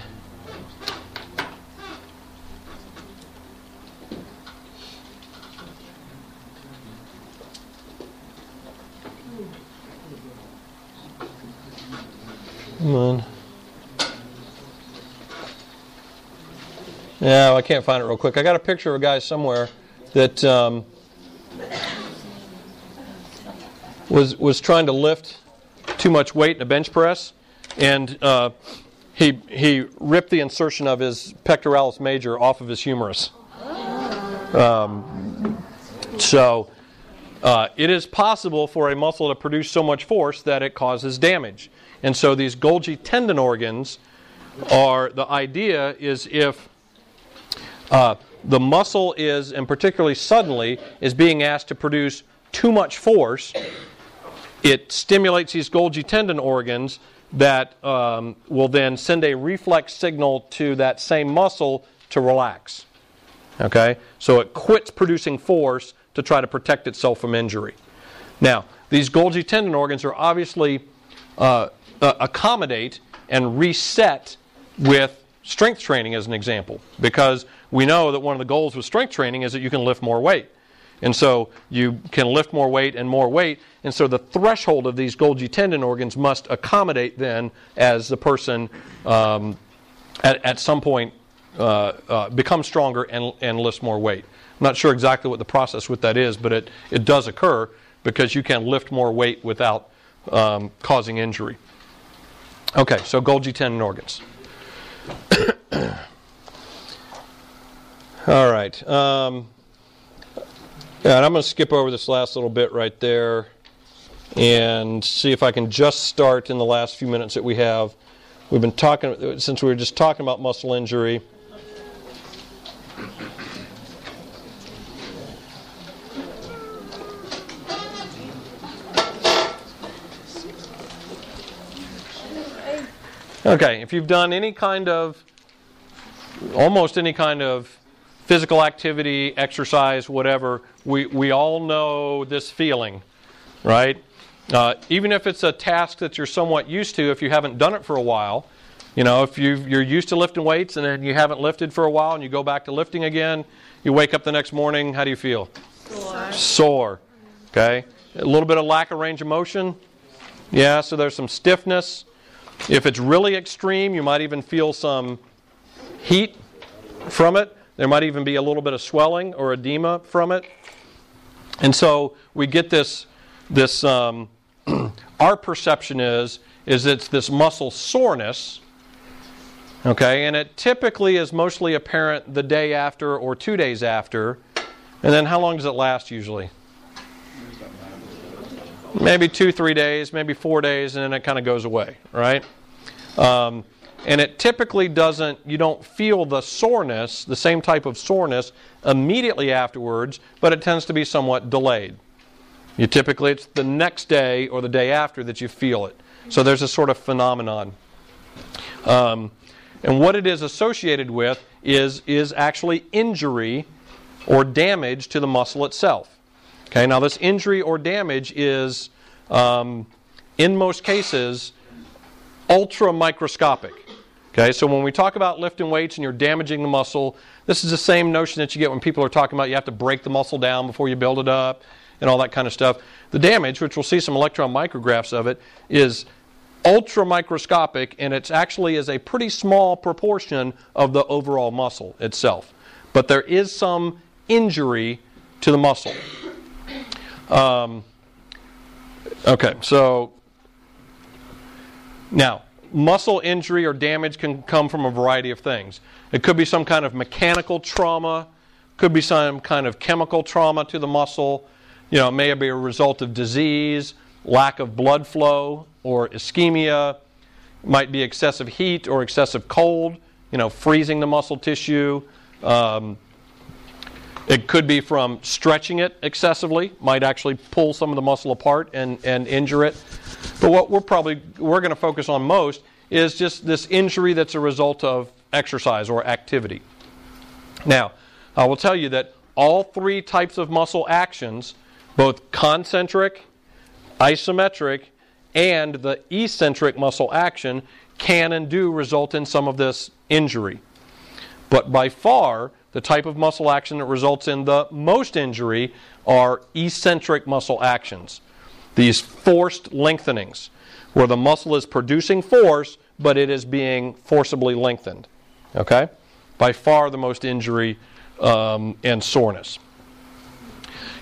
Come on. Yeah, I can't find it real quick. I got a picture of a guy somewhere that um, was was trying to lift too much weight in a bench press, and uh, he he ripped the insertion of his pectoralis major off of his humerus. Um, so. Uh, it is possible for a muscle to produce so much force that it causes damage. And so these Golgi tendon organs are the idea is if uh, the muscle is, and particularly suddenly, is being asked to produce too much force, it stimulates these Golgi tendon organs that um, will then send a reflex signal to that same muscle to relax. Okay? So it quits producing force to try to protect itself from injury. Now, these Golgi tendon organs are obviously uh, uh, accommodate and reset with strength training, as an example, because we know that one of the goals with strength training is that you can lift more weight. And so you can lift more weight and more weight. And so the threshold of these Golgi tendon organs must accommodate then as the person um, at, at some point uh, uh, becomes stronger and, and lifts more weight. I'm not sure exactly what the process with that is, but it, it does occur because you can lift more weight without um, causing injury. Okay, so Golgi tendon organs. All right. Um, and I'm going to skip over this last little bit right there and see if I can just start in the last few minutes that we have. We've been talking, since we were just talking about muscle injury. Okay, if you've done any kind of, almost any kind of physical activity, exercise, whatever, we, we all know this feeling, right? Uh, even if it's a task that you're somewhat used to, if you haven't done it for a while, you know, if you you're used to lifting weights and then you haven't lifted for a while and you go back to lifting again, you wake up the next morning, how do you feel? Sore. Sore. Okay? A little bit of lack of range of motion. Yeah, so there's some stiffness. If it's really extreme, you might even feel some heat from it. There might even be a little bit of swelling or edema from it. And so we get this, this um, our perception is, is it's this muscle soreness, okay, and it typically is mostly apparent the day after or two days after. And then how long does it last usually? Maybe two, three days, maybe four days, and then it kind of goes away, right? Um, and it typically doesn't, you don't feel the soreness, the same type of soreness, immediately afterwards, but it tends to be somewhat delayed. You typically, it's the next day or the day after that you feel it. So there's a sort of phenomenon. Um, and what it is associated with is, is actually injury or damage to the muscle itself. Okay, now this injury or damage is, um, in most cases, ultra microscopic. Okay, so when we talk about lifting weights and you're damaging the muscle, this is the same notion that you get when people are talking about you have to break the muscle down before you build it up and all that kind of stuff. The damage, which we'll see some electron micrographs of it, is ultra microscopic and it actually is a pretty small proportion of the overall muscle itself. But there is some injury to the muscle. Um, okay, so now muscle injury or damage can come from a variety of things. It could be some kind of mechanical trauma, could be some kind of chemical trauma to the muscle. You know, it may be a result of disease, lack of blood flow, or ischemia. It might be excessive heat or excessive cold, you know, freezing the muscle tissue. Um, it could be from stretching it excessively, might actually pull some of the muscle apart and, and injure it. But what we're probably we're going to focus on most is just this injury that's a result of exercise or activity. Now, I will tell you that all three types of muscle actions, both concentric, isometric, and the eccentric muscle action, can and do result in some of this injury. But by far, the type of muscle action that results in the most injury are eccentric muscle actions, these forced lengthenings, where the muscle is producing force, but it is being forcibly lengthened. Okay? By far the most injury um, and soreness.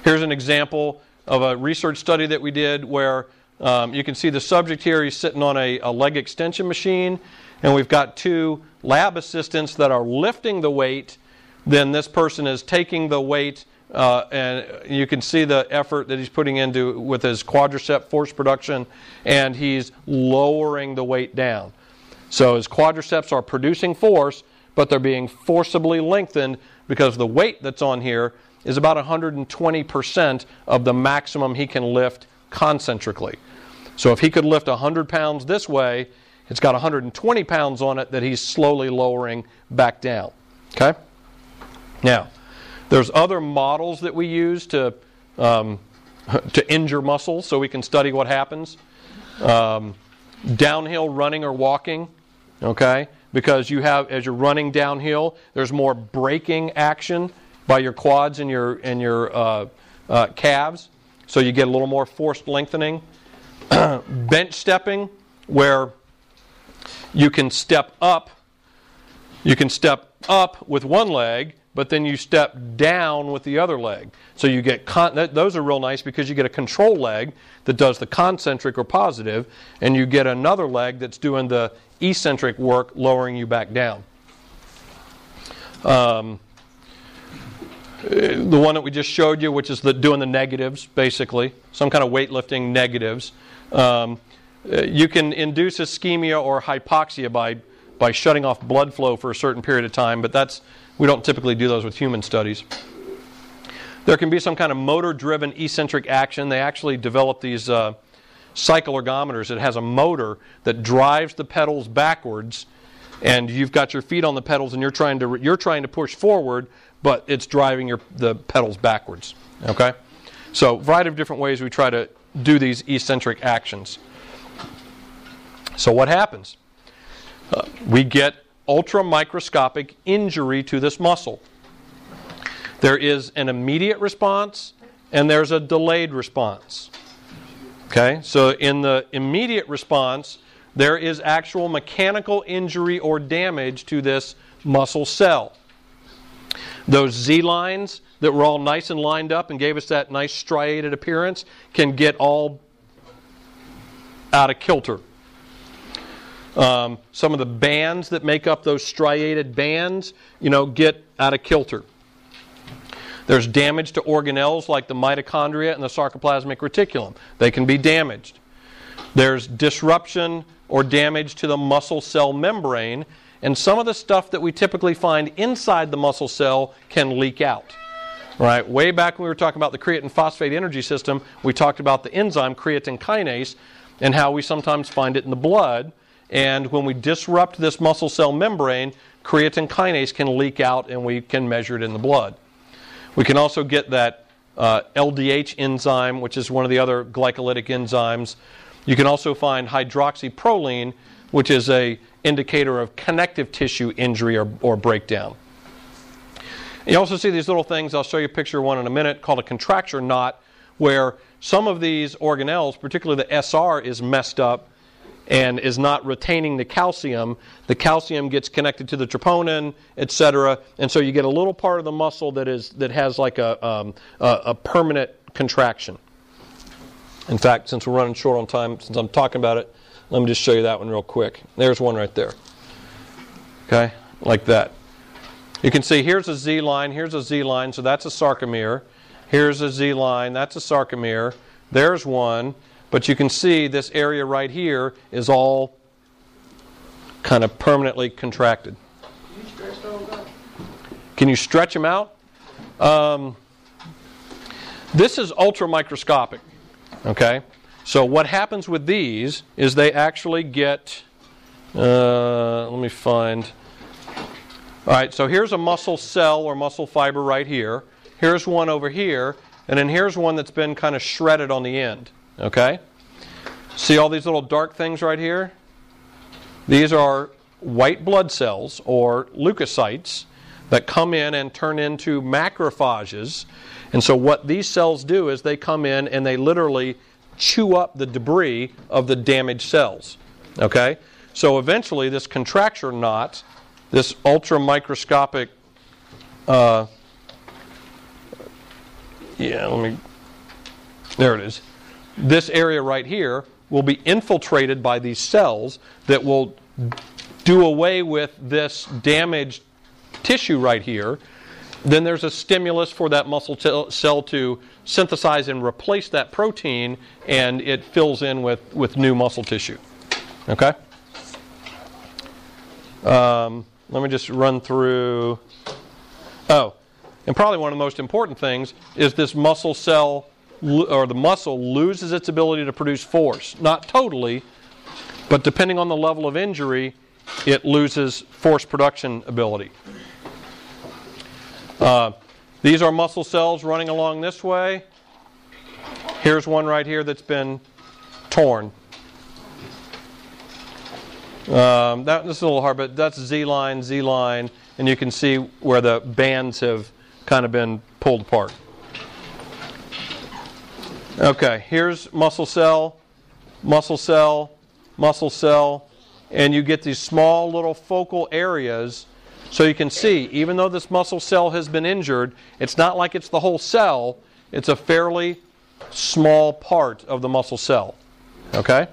Here's an example of a research study that we did where um, you can see the subject here, he's sitting on a, a leg extension machine, and we've got two lab assistants that are lifting the weight. Then this person is taking the weight uh, and you can see the effort that he's putting into with his quadricep force production, and he's lowering the weight down. So his quadriceps are producing force, but they're being forcibly lengthened because the weight that's on here is about 120% of the maximum he can lift concentrically. So if he could lift 100 pounds this way, it's got 120 pounds on it that he's slowly lowering back down. Okay? Now, there's other models that we use to, um, to injure muscles so we can study what happens. Um, downhill running or walking, okay? Because you have, as you're running downhill, there's more braking action by your quads and your, and your uh, uh, calves, so you get a little more forced lengthening. Bench stepping, where you can step up, you can step up with one leg but then you step down with the other leg. So you get con- those are real nice because you get a control leg that does the concentric or positive, and you get another leg that's doing the eccentric work, lowering you back down. Um, the one that we just showed you, which is the, doing the negatives, basically, some kind of weightlifting negatives. Um, you can induce ischemia or hypoxia by, by shutting off blood flow for a certain period of time, but that's we don't typically do those with human studies. There can be some kind of motor driven eccentric action. They actually develop these uh, cycle ergometers. It has a motor that drives the pedals backwards, and you've got your feet on the pedals, and you're trying to, you're trying to push forward, but it's driving your, the pedals backwards. Okay? So, a variety of different ways we try to do these eccentric actions. So, what happens? Uh, we get ultramicroscopic injury to this muscle. There is an immediate response and there's a delayed response. Okay, so in the immediate response, there is actual mechanical injury or damage to this muscle cell. Those Z lines that were all nice and lined up and gave us that nice striated appearance can get all out of kilter. Um, some of the bands that make up those striated bands, you know, get out of kilter. There's damage to organelles like the mitochondria and the sarcoplasmic reticulum. They can be damaged. There's disruption or damage to the muscle cell membrane, and some of the stuff that we typically find inside the muscle cell can leak out. Right? Way back when we were talking about the creatine phosphate energy system, we talked about the enzyme creatine kinase and how we sometimes find it in the blood and when we disrupt this muscle cell membrane, creatine kinase can leak out and we can measure it in the blood. We can also get that uh, LDH enzyme, which is one of the other glycolytic enzymes. You can also find hydroxyproline, which is a indicator of connective tissue injury or, or breakdown. You also see these little things, I'll show you a picture of one in a minute, called a contracture knot, where some of these organelles, particularly the SR, is messed up and is not retaining the calcium, the calcium gets connected to the troponin, etc. And so you get a little part of the muscle that is that has like a, um, a, a permanent contraction. In fact, since we're running short on time, since I'm talking about it, let me just show you that one real quick. There's one right there. Okay, like that. You can see here's a Z line, here's a Z line, so that's a sarcomere. Here's a Z line, that's a sarcomere. There's one. But you can see this area right here is all kind of permanently contracted. Can you stretch them out? Um, this is ultra microscopic. Okay? So, what happens with these is they actually get. Uh, let me find. All right, so here's a muscle cell or muscle fiber right here. Here's one over here. And then here's one that's been kind of shredded on the end. Okay? See all these little dark things right here? These are white blood cells or leukocytes that come in and turn into macrophages. And so, what these cells do is they come in and they literally chew up the debris of the damaged cells. Okay? So eventually, this contracture knot, this ultra microscopic, uh, yeah, let me, there it is. This area right here will be infiltrated by these cells that will do away with this damaged tissue right here. Then there's a stimulus for that muscle t- cell to synthesize and replace that protein, and it fills in with, with new muscle tissue. Okay? Um, let me just run through. Oh, and probably one of the most important things is this muscle cell or the muscle loses its ability to produce force. Not totally, but depending on the level of injury, it loses force production ability. Uh, these are muscle cells running along this way. Here's one right here that's been torn. Um, that, this is a little hard, but that's Z line, Z line, and you can see where the bands have kind of been pulled apart. Okay, here's muscle cell, muscle cell, muscle cell, and you get these small little focal areas. So you can see, even though this muscle cell has been injured, it's not like it's the whole cell, it's a fairly small part of the muscle cell. Okay?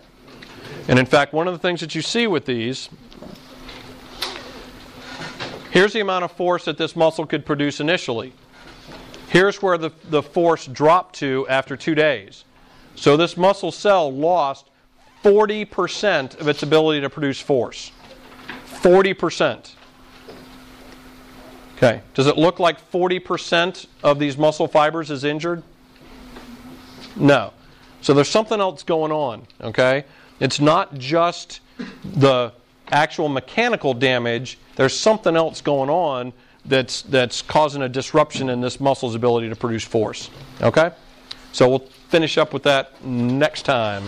And in fact, one of the things that you see with these, here's the amount of force that this muscle could produce initially. Here's where the, the force dropped to after two days. So this muscle cell lost 40% of its ability to produce force. 40%. Okay, does it look like 40% of these muscle fibers is injured? No. So there's something else going on, okay? It's not just the actual mechanical damage, there's something else going on that's that's causing a disruption in this muscle's ability to produce force. Okay? So we'll finish up with that next time.